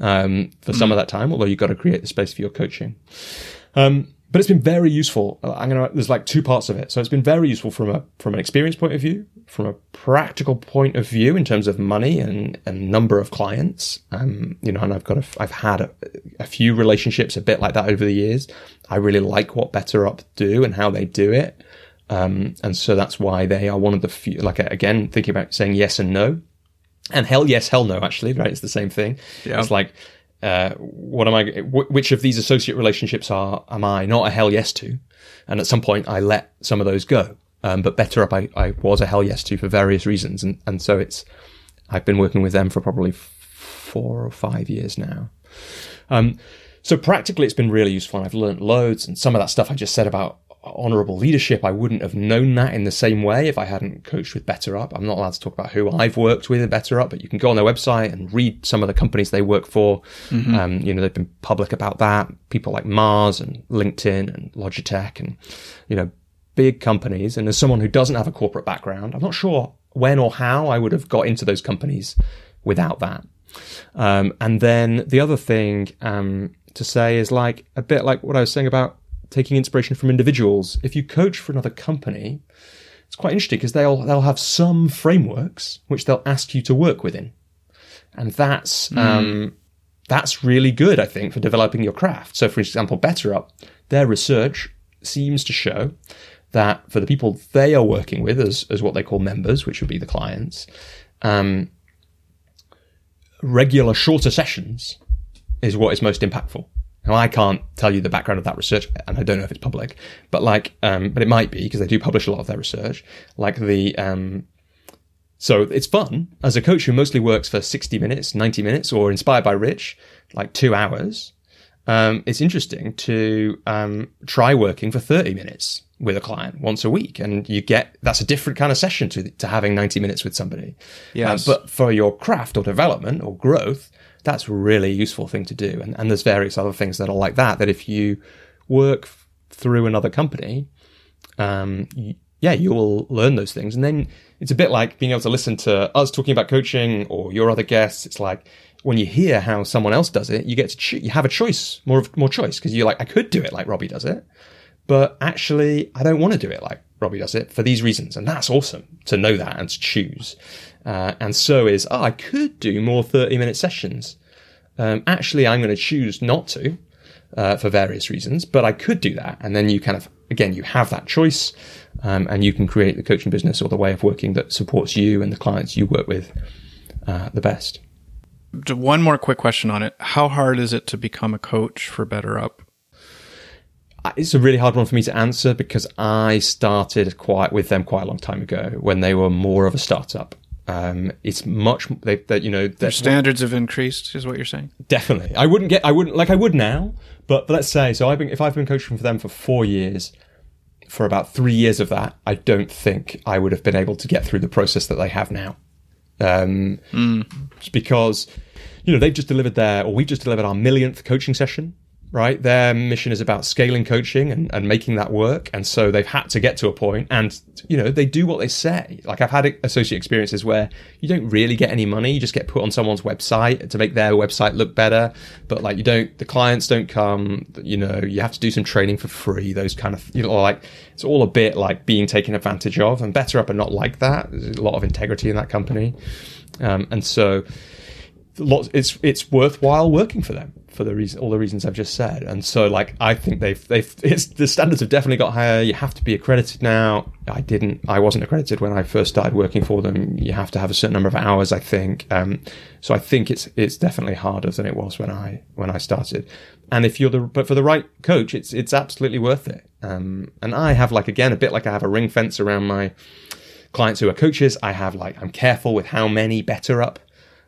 um, for mm. some of that time, although you've got to create the space for your coaching. Um, but it's been very useful. I'm gonna. There's like two parts of it. So it's been very useful from a from an experience point of view, from a practical point of view in terms of money and and number of clients. Um, you know, and I've got a, I've had a, a few relationships a bit like that over the years. I really like what BetterUp do and how they do it. Um, and so that's why they are one of the few. Like again, thinking about saying yes and no, and hell yes, hell no. Actually, right? It's the same thing. Yeah. It's like uh, what am I? which of these associate relationships are am I not a hell yes to? And at some point, I let some of those go. Um, but BetterUp, I, I was a hell yes to for various reasons, and and so it's I've been working with them for probably four or five years now. Um, so practically, it's been really useful, and I've learned loads. And some of that stuff I just said about honorable leadership. I wouldn't have known that in the same way if I hadn't coached with BetterUp. I'm not allowed to talk about who I've worked with at BetterUp, but you can go on their website and read some of the companies they work for. Mm-hmm. Um, you know, they've been public about that. People like Mars and LinkedIn and Logitech and, you know, big companies. And as someone who doesn't have a corporate background, I'm not sure when or how I would have got into those companies without that. Um, and then the other thing, um, to say is like a bit like what I was saying about taking inspiration from individuals. If you coach for another company, it's quite interesting because they'll they'll have some frameworks which they'll ask you to work within, and that's mm. um, that's really good, I think, for developing your craft. So, for example, BetterUp, their research seems to show that for the people they are working with as as what they call members, which would be the clients, um, regular shorter sessions is what is most impactful. Now I can't tell you the background of that research, and I don't know if it's public, but like, um, but it might be because they do publish a lot of their research. Like the, um, so it's fun as a coach who mostly works for sixty minutes, ninety minutes, or inspired by Rich, like two hours. Um, it's interesting to um, try working for thirty minutes with a client once a week, and you get that's a different kind of session to to having ninety minutes with somebody. Yes. Uh, but for your craft or development or growth, that's a really useful thing to do. And, and there's various other things that are like that, that if you work through another company, um, y- yeah, you will learn those things. And then it's a bit like being able to listen to us talking about coaching or your other guests. It's like when you hear how someone else does it, you get to cho- you have a choice, more of, more choice because you're like, I could do it like Robbie does it, but actually I don't want to do it like Robbie does it for these reasons. And that's awesome to know that and to choose. Uh, and so is, oh, I could do more 30 minute sessions. Um, actually, I'm going to choose not to uh, for various reasons, but I could do that. And then you kind of, again, you have that choice um, and you can create the coaching business or the way of working that supports you and the clients you work with uh, the best. One more quick question on it: How hard is it to become a coach for BetterUp? It's a really hard one for me to answer because I started quite with them quite a long time ago when they were more of a startup. Um, it's much that you know their standards have increased, is what you're saying. Definitely, I wouldn't get, I wouldn't like I would now, but, but let's say so. I've been if I've been coaching for them for four years, for about three years of that, I don't think I would have been able to get through the process that they have now. Um, mm. because you know they've just delivered their, or we just delivered our millionth coaching session right? Their mission is about scaling coaching and, and making that work. And so they've had to get to a point and, you know, they do what they say. Like I've had associate experiences where you don't really get any money. You just get put on someone's website to make their website look better. But like you don't, the clients don't come, you know, you have to do some training for free, those kind of, you know, like it's all a bit like being taken advantage of and BetterUp are not like that. There's a lot of integrity in that company. Um, and so lots, it's, it's worthwhile working for them for the reason all the reasons I've just said. And so like I think they've they've it's the standards have definitely got higher. You have to be accredited now. I didn't I wasn't accredited when I first started working for them. You have to have a certain number of hours, I think. Um, so I think it's it's definitely harder than it was when I when I started. And if you're the but for the right coach, it's it's absolutely worth it. Um, and I have like again a bit like I have a ring fence around my clients who are coaches. I have like I'm careful with how many BetterUp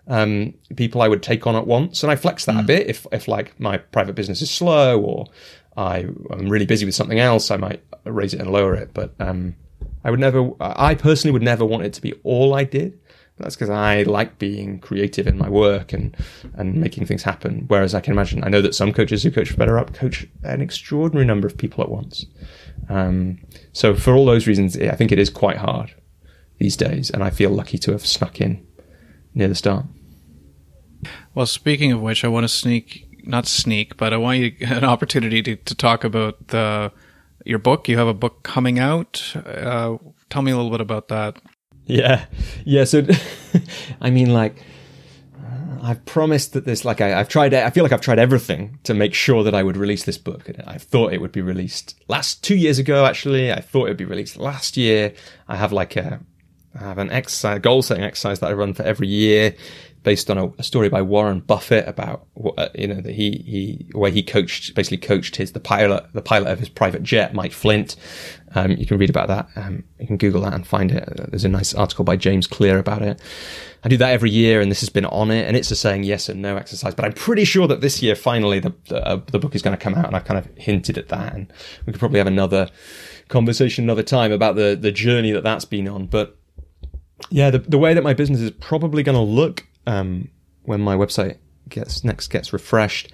um, people I would take on at once, and I flex that mm. a bit. If if like my private business is slow or I am really busy with something else, I might raise it and lower it. But um, I would never. I personally would never want it to be all I did. That's because I like being creative in my work and and making things happen. Whereas I can imagine, I know that some coaches who coach for BetterUp coach an extraordinary number of people at once. Um, so for all those reasons, I think it is quite hard these days, and I feel lucky to have snuck in near the start. Well, speaking of which, I want to sneak, not sneak, but I want you an opportunity to, to talk about the, your book. You have a book coming out. Uh, tell me a little bit about that. Yeah. Yeah. So, I mean, like, I've promised that this, like, I, have tried, I feel like I've tried everything to make sure that I would release this book. I thought it would be released last two years ago, actually. I thought it would be released last year. I have like a, I have an exercise, goal setting exercise that I run for every year based on a, a story by Warren Buffett about what, uh, you know that he he where he coached basically coached his the pilot the pilot of his private jet Mike Flint. Um, you can read about that. Um, you can Google that and find it. There's a nice article by James Clear about it. I do that every year, and this has been on it, and it's a saying yes and no exercise. But I'm pretty sure that this year, finally, the the, uh, the book is going to come out, and I've kind of hinted at that, and we could probably have another conversation another time about the the journey that that's been on. But yeah, the the way that my business is probably going to look um, when my website gets next gets refreshed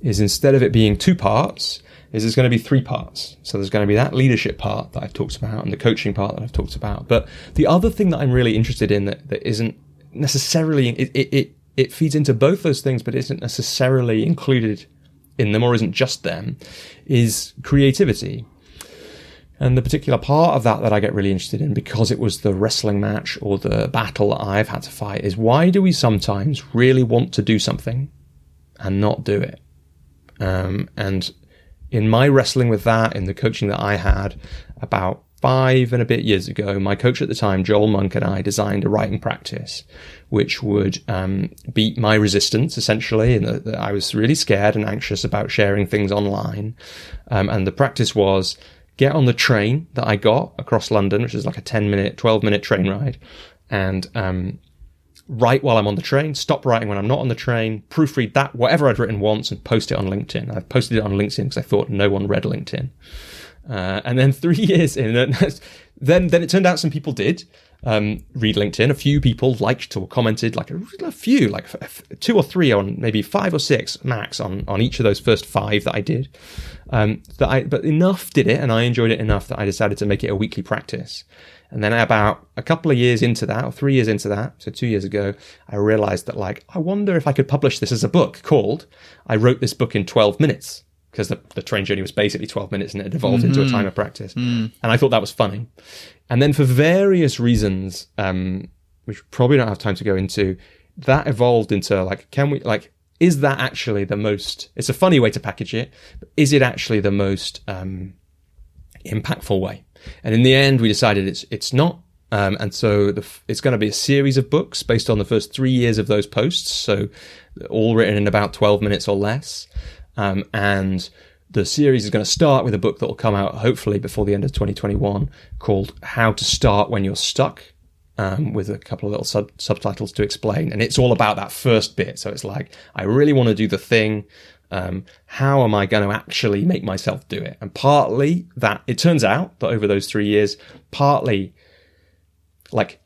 is instead of it being two parts, is there's going to be three parts. So there's going to be that leadership part that I've talked about and the coaching part that I've talked about. But the other thing that I'm really interested in that, that isn't necessarily it, it, it, it feeds into both those things, but isn't necessarily included in them or isn't just them, is creativity. And the particular part of that that I get really interested in, because it was the wrestling match or the battle that I've had to fight, is why do we sometimes really want to do something and not do it? Um, and in my wrestling with that, in the coaching that I had about five and a bit years ago, my coach at the time, Joel Monk, and I designed a writing practice which would um, beat my resistance essentially. And I was really scared and anxious about sharing things online. Um, and the practice was get on the train that I got across London, which is like a 10 minute, 12 minute train ride, and um, write while I'm on the train, stop writing when I'm not on the train, proofread that, whatever I'd written once, and post it on LinkedIn. I've posted it on LinkedIn because I thought no one read LinkedIn. Uh, and then three years in, then then it turned out some people did um, read LinkedIn. A few people liked or commented, like a, a few, like two or three on maybe five or six max on on each of those first five that I did. Um, that I, but enough did it, and I enjoyed it enough that I decided to make it a weekly practice. And then about a couple of years into that, or three years into that, so two years ago, I realized that like, I wonder if I could publish this as a book called I Wrote This Book in 12 Minutes because the, the train journey was basically 12 minutes and it evolved mm-hmm. into a mm-hmm. time of practice. Mm. And I thought that was funny. And then for various reasons, um, which probably don't have time to go into, that evolved into like, can we, like, is that actually the most it's a funny way to package it but is it actually the most um, impactful way and in the end we decided it's it's not Um, and so the, it's going to be a series of books based on the first three years of those posts. So all written in about 12 minutes or less. Um, and the series is going to start with a book that will come out hopefully before the end of 2021 called How to Start When You're Stuck. Um, with a couple of little sub- subtitles to explain. And it's all about that first bit. So it's like, I really want to do the thing. Um, how am I going to actually make myself do it? And partly that it turns out that over those three years, partly like,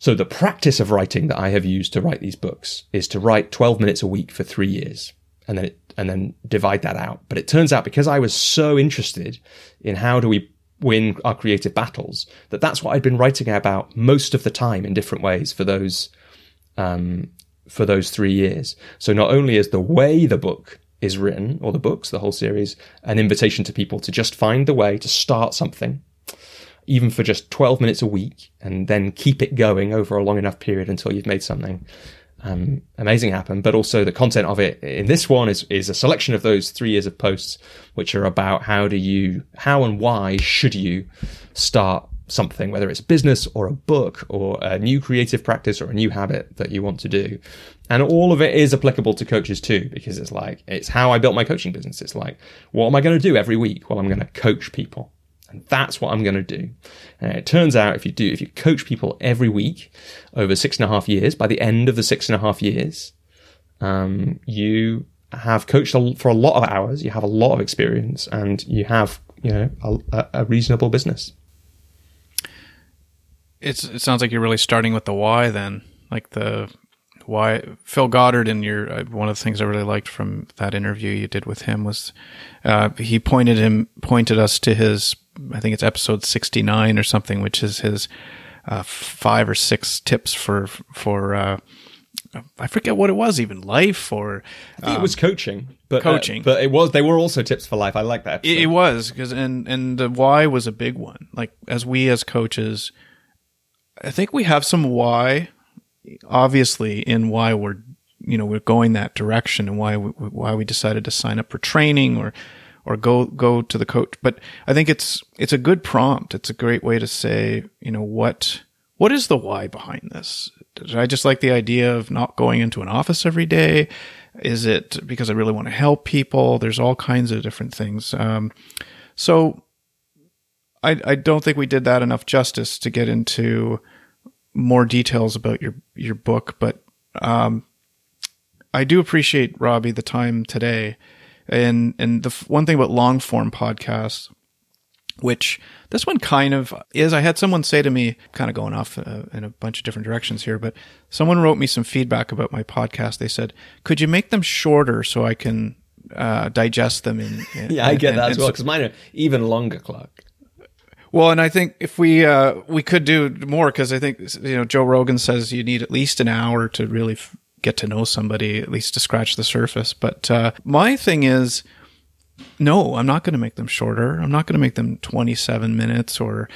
so the practice of writing that I have used to write these books is to write 12 minutes a week for three years and then it, and then divide that out. But it turns out because I was so interested in how do we win our creative battles that that's what I'd been writing about most of the time in different ways for those um, for those three years. So not only is the way the book is written or the books, the whole series, an invitation to people to just find the way to start something, even for just 12 minutes a week, and then keep it going over a long enough period until you've made something um, amazing happen. But also the content of it in this one is, is a selection of those three years of posts, which are about how do you, how and why should you start something, whether it's business or a book or a new creative practice or a new habit that you want to do. And all of it is applicable to coaches too, because it's like, it's how I built my coaching business. It's like, what am I going to do every week? Well, I'm going to coach people. And that's what I'm going to do. And it turns out if you do, if you coach people every week over six and a half years, by the end of the six and a half years, um, you have coached for a lot of hours, you have a lot of experience, and you have, you know, a, a reasonable business. It's, it sounds like you're really starting with the why then, like the why Phil Goddard in your uh, one of the things I really liked from that interview you did with him was uh, he pointed him pointed us to his I think it's episode 69 or something, which is his uh, five or six tips for for uh, I forget what it was, even life or um, it was coaching, but uh, coaching. Uh, but it was they were also tips for life. I like that. It, it, was because and and the why was a big one. Like as we as coaches, I think we have some why, obviously, in why we're you know we're going that direction and why we, why we decided to sign up for training or or go go to the coach. But I think it's it's a good prompt. It's a great way to say, you know, what what is the why behind this? Did I just like the idea of not going into an office every day? Is it because I really want to help people? There's all kinds of different things. Um, so I, I don't think we did that enough justice to get into more details about your your book, but um, I do appreciate Robbie the time today and and the one thing about long form podcasts, which this one kind of is, I had someone say to me, kind of going off uh, in a bunch of different directions here, but someone wrote me some feedback about my podcast. They said, "Could you make them shorter so I can uh, digest them?" In, in yeah, I get and, that as well because mine are even longer, Clark. Well, and I think if we uh, we could do more because I think you know Joe Rogan says you need at least an hour to really f- get to know somebody, at least to scratch the surface. But uh, my thing is, no, I'm not going to make them shorter. I'm not going to make them 27 minutes or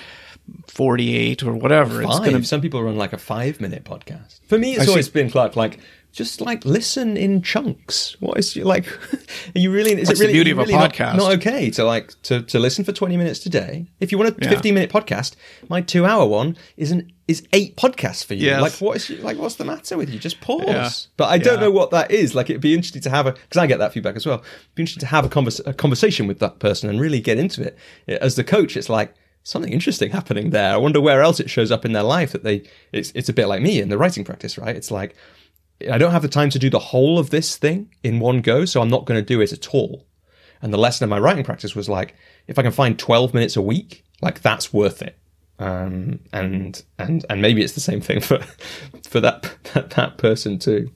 48 or whatever. Five. It's gonna... Some people run like a five minute podcast. For me, it's I always see. been Clark, like, just like listen in chunks. What is like? Are you really? Is That's it really, the beauty of really a podcast? Not, not, okay to like to, to listen for twenty minutes today. If you want a yeah. fifteen minute podcast, my two hour one is an is eight podcasts for you. Yes. Like what is like what's the matter with you? Just pause. Yeah. But I don't yeah. know what that is. Like it'd be interesting to have a because I get that feedback as well. It'd be interesting to have a, convers- a conversation with that person and really get into it. As the coach, it's like something interesting happening there. I wonder where else it shows up in their life that they it's it's a bit like me in the writing practice, right? It's like I don't have the time to do the whole of this thing in one go, so I'm not going to do it at all. And the lesson of my writing practice was like, if I can find 12 minutes a week, like that's worth it. Um, and and and maybe it's the same thing for for that that, that person too.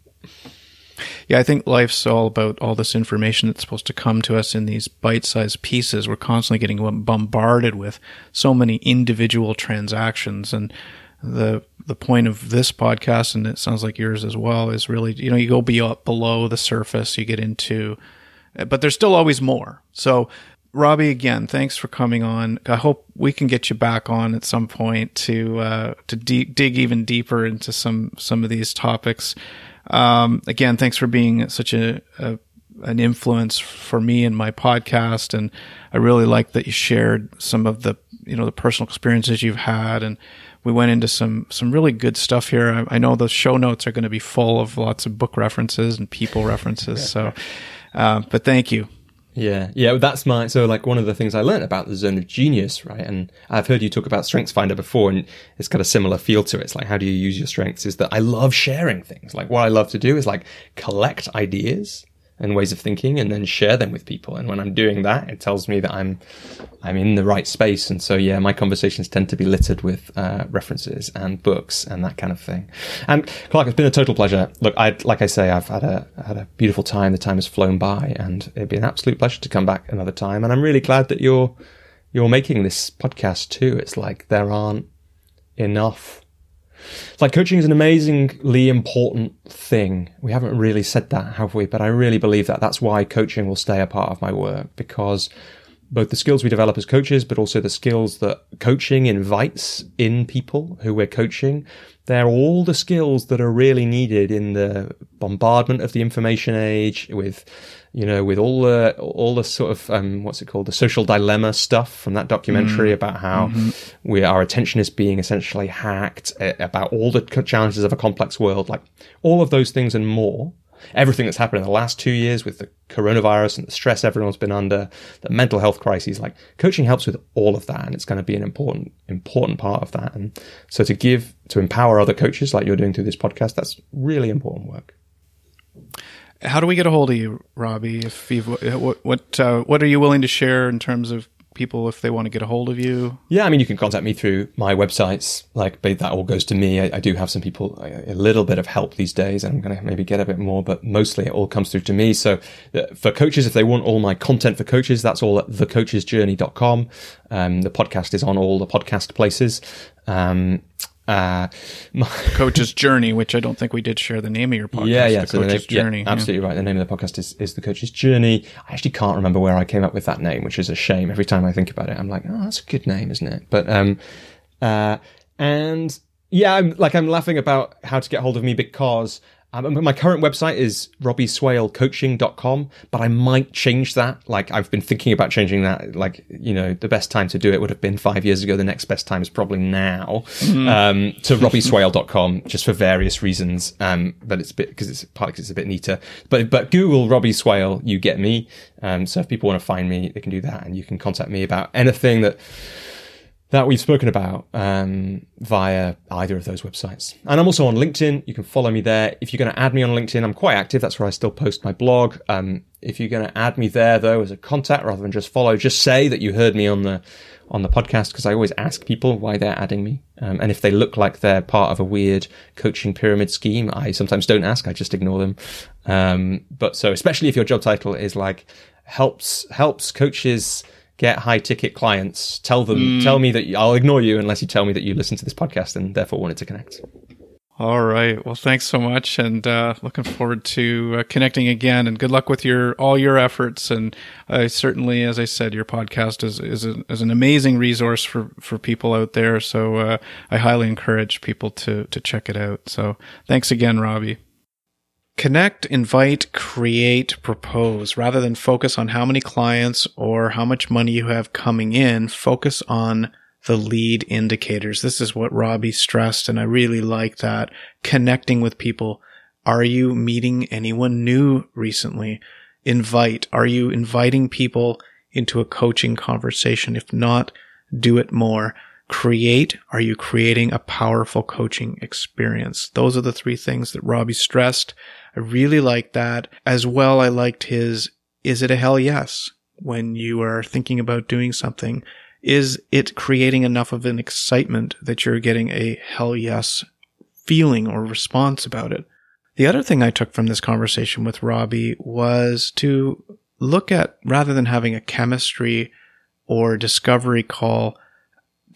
Yeah, I think life's all about all this information that's supposed to come to us in these bite-sized pieces. We're constantly getting bombarded with so many individual transactions and the the point of this podcast, and it sounds like yours as well, is really you know you go be up below the surface, you get into, but there's still always more. So, Robbie, again, thanks for coming on. I hope we can get you back on at some point to uh, to de- dig even deeper into some some of these topics. Um, again, thanks for being such a, a an influence for me and my podcast, and I really like that you shared some of the you know the personal experiences you've had and we went into some some really good stuff here. I, I know the show notes are going to be full of lots of book references and people references. So, uh, but thank you. Yeah, yeah, that's my so like one of the things I learned about the zone of genius, right? And I've heard you talk about StrengthsFinder before, and it's got a similar feel to it. It's like how do you use your strengths? Is that I love sharing things. Like what I love to do is like collect ideas and ways of thinking and then share them with people. And when I'm doing that, it tells me that I'm I'm in the right space. And so yeah, my conversations tend to be littered with uh, references and books and that kind of thing. And Clark, it's been a total pleasure. Look, I like I say, I've had a had a beautiful time. The time has flown by, and it'd be an absolute pleasure to come back another time. And I'm really glad that you're you're making this podcast too. It's like there aren't enough it's like coaching is an amazingly important thing. We haven't really said that, have we? But I really believe that that's why coaching will stay a part of my work because both the skills we develop as coaches, but also the skills that coaching invites in people who we're coaching. They're all the skills that are really needed in the bombardment of the information age with you know, with all the all the sort of um, what's it called, the social dilemma stuff from that documentary mm. about how mm-hmm. we our attention is being essentially hacked, uh, about all the challenges of a complex world, like all of those things and more. Everything that's happened in the last two years with the coronavirus and the stress everyone's been under, the mental health crises, like coaching helps with all of that, and it's going to be an important important part of that. And so to give to empower other coaches like you're doing through this podcast, that's really important work. How do we get a hold of you, Robbie? If you've, what what uh, what are you willing to share in terms of people if they want to get a hold of you? Yeah, I mean, you can contact me through my websites. Like, that all goes to me. I, I do have some people, a, little bit of help these days, and I'm going to maybe get a bit more, but mostly it all comes through to me. So uh, for coaches, if they want all my content for coaches, that's all at thecoachesjourney.com. Um, the podcast is on all the podcast places. Um, uh, my Coach's Journey, which I don't think we did share the name of your podcast. Yeah, yeah. The so Coach's the name, Journey. Yeah, absolutely yeah. right. The name of the podcast is, is The Coach's Journey. I actually can't remember where I came up with that name, which is a shame. Every time I think about it, I'm like, oh, that's a good name, isn't it? But, um, uh, and yeah, I'm like, I'm laughing about how to get hold of me because my current website is robbieswalecoaching.com, but I might change that. Like I've been thinking about changing that. Like, you know, the best time to do it would have been five years ago. The next best time is probably now, mm. um, to robbieswale.com just for various reasons. Um, but it's a bit, cause it's partly because it's a bit neater, but, but Google Robbie Swale, you get me. Um, so if people want to find me, they can do that and you can contact me about anything that, that we've spoken about um, via either of those websites. And I'm also on LinkedIn. You can follow me there. If you're going to add me on LinkedIn, I'm quite active. That's where I still post my blog. Um, if you're going to add me there, though, as a contact rather than just follow, just say that you heard me on the on the podcast because I always ask people why they're adding me. Um, and if they look like they're part of a weird coaching pyramid scheme, I sometimes don't ask. I just ignore them. Um, but so, especially if your job title is like helps helps coaches get high ticket clients, tell them, mm. tell me that I'll ignore you unless you tell me that you listen to this podcast and therefore wanted to connect. All right. Well, thanks so much, and uh, looking forward to uh, connecting again. And good luck with your all your efforts. And I certainly, as I said, your podcast is is, a, is an amazing resource for for people out there. So uh, I highly encourage people to to check it out. So thanks again, Robbie. Connect, invite, create, propose. Rather than focus on how many clients or how much money you have coming in, focus on the lead indicators. This is what Robbie stressed, and I really like that. Connecting with people. Are you meeting anyone new recently? Invite. Are you inviting people into a coaching conversation? If not, do it more. Create. Are you creating a powerful coaching experience? Those are the three things that Robbie stressed. I really liked that. As well, I liked his, is it a hell yes? When you are thinking about doing something, is it creating enough of an excitement that you're getting a hell yes feeling or response about it? The other thing I took from this conversation with Robbie was to look at, rather than having a chemistry or discovery call,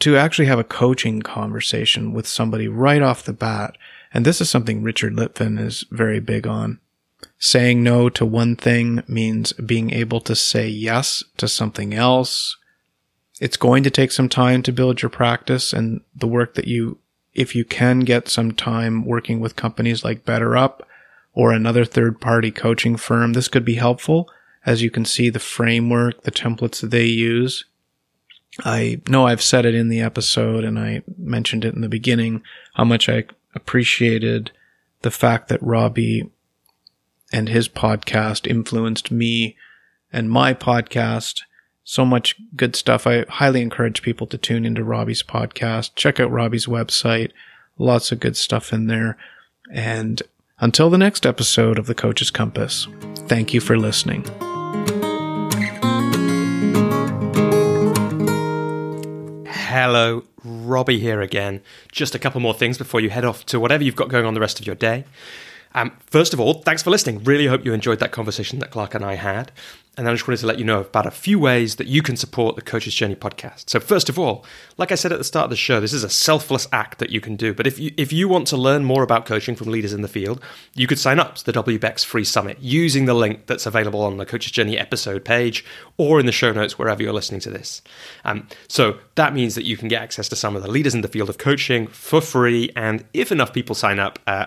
to actually have a coaching conversation with somebody right off the bat and this is something Richard Litvin is very big on. Saying no to one thing means being able to say yes to something else. It's going to take some time to build your practice and the work that you, if you can get some time working with companies like BetterUp or another third party coaching firm, this could be helpful as you can see the framework, the templates that they use. I know I've said it in the episode and I mentioned it in the beginning how much I appreciated the fact that Robbie and his podcast influenced me and my podcast. So much good stuff. I highly encourage people to tune into Robbie's podcast. Check out Robbie's website. Lots of good stuff in there. And until the next episode of The Coach's Compass, thank you for listening. Hello, Robbie here again. Just a couple more things before you head off to whatever you've got going on the rest of your day. Um, first of all, thanks for listening. Really hope you enjoyed that conversation that Clark and I had. And I just wanted to let you know about a few ways that you can support the Coach's Journey podcast. So first of all, like I said at the start of the show, this is a selfless act that you can do. But if you if you want to learn more about coaching from leaders in the field, you could sign up to the WBECS free summit using the link that's available on the Coach's Journey episode page or in the show notes wherever you're listening to this. Um, so that means that you can get access to some of the leaders in the field of coaching for free. And if enough people sign up, uh,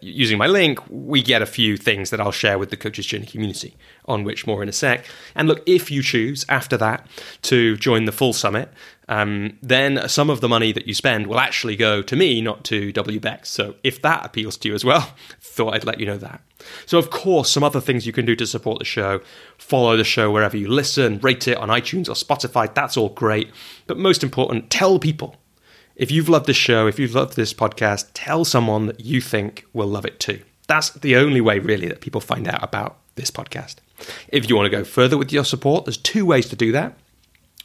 using my link, we get a few things that I'll share with the Coaches Journey community, on which more in a sec. And look, if you choose after that to join the full summit, um, then some of the money that you spend will actually go to me, not to WBECS. So if that appeals to you as well, thought I'd let you know that. So, of course, some other things you can do to support the show follow the show wherever you listen, rate it on iTunes or Spotify, that's all great. But most important, tell people if you've loved this show, if you've loved this podcast, tell someone that you think will love it too. That's the only way, really, that people find out about this podcast. If you want to go further with your support, there's two ways to do that.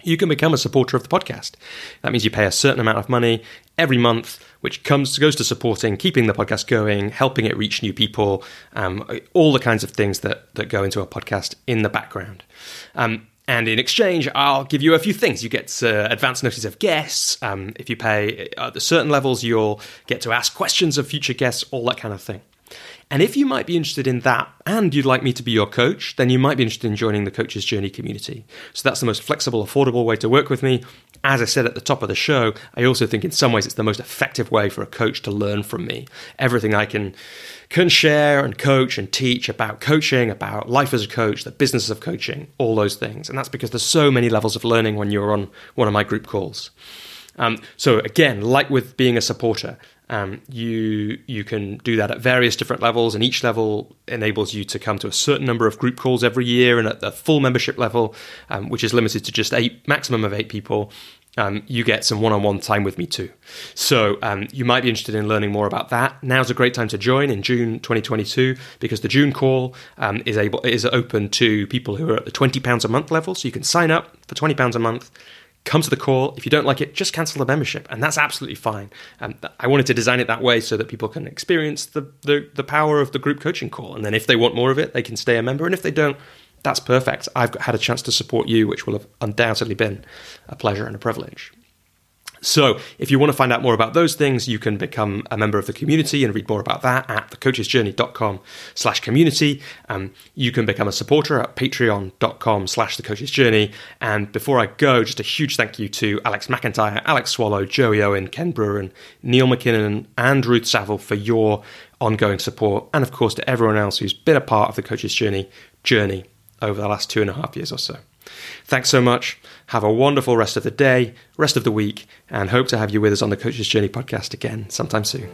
You can become a supporter of the podcast. That means you pay a certain amount of money every month, which comes goes to supporting, keeping the podcast going, helping it reach new people, um, all the kinds of things that that go into a podcast in the background. Um, and in exchange, I'll give you a few things. You get uh, advance notice of guests. Um, if you pay at certain levels, you'll get to ask questions of future guests, all that kind of thing. And if you might be interested in that and you'd like me to be your coach, then you might be interested in joining the Coach's Journey community. So that's the most flexible, affordable way to work with me. As I said at the top of the show, I also think in some ways it's the most effective way for a coach to learn from me. Everything I can can share and coach and teach about coaching, about life as a coach, the business of coaching, all those things. And that's because there's so many levels of learning when you're on one of my group calls. Um, so again, like with being a supporter, um, you you can do that at various different levels, and each level enables you to come to a certain number of group calls every year. And at the full membership level, um, which is limited to just eight, maximum of eight people, um, you get some one-on-one time with me too. So um, you might be interested in learning more about that. Now's a great time to join in June 2022 because the June call um, is able is open to people who are at the 20 pounds a month level. So you can sign up for 20 pounds a month come to the call. If you don't like it, just cancel the membership, and that's absolutely fine. Um, I wanted to design it that way so that people can experience the, the, the power of the group coaching call, and then if they want more of it, they can stay a member, and if they don't, that's perfect. I've had a chance to support you, which will have undoubtedly been a pleasure and a privilege. So, if you want to find out more about those things, you can become a member of the community and read more about that at thecoachesjourney.com slash community. Um, you can become a supporter at patreon.com slash thecoachesjourney. And before I go, just a huge thank you to Alex McIntyre, Alex Swallow, Joey Owen, Ken Brewer, Neil McKinnon, and Ruth Saville for your ongoing support. And of course, to everyone else who's been a part of the Coach's Journey journey over the last two and a half years or so. Thanks so much. Have a wonderful rest of the day, rest of the week, and hope to have you with us on the Coach's Journey podcast again sometime soon.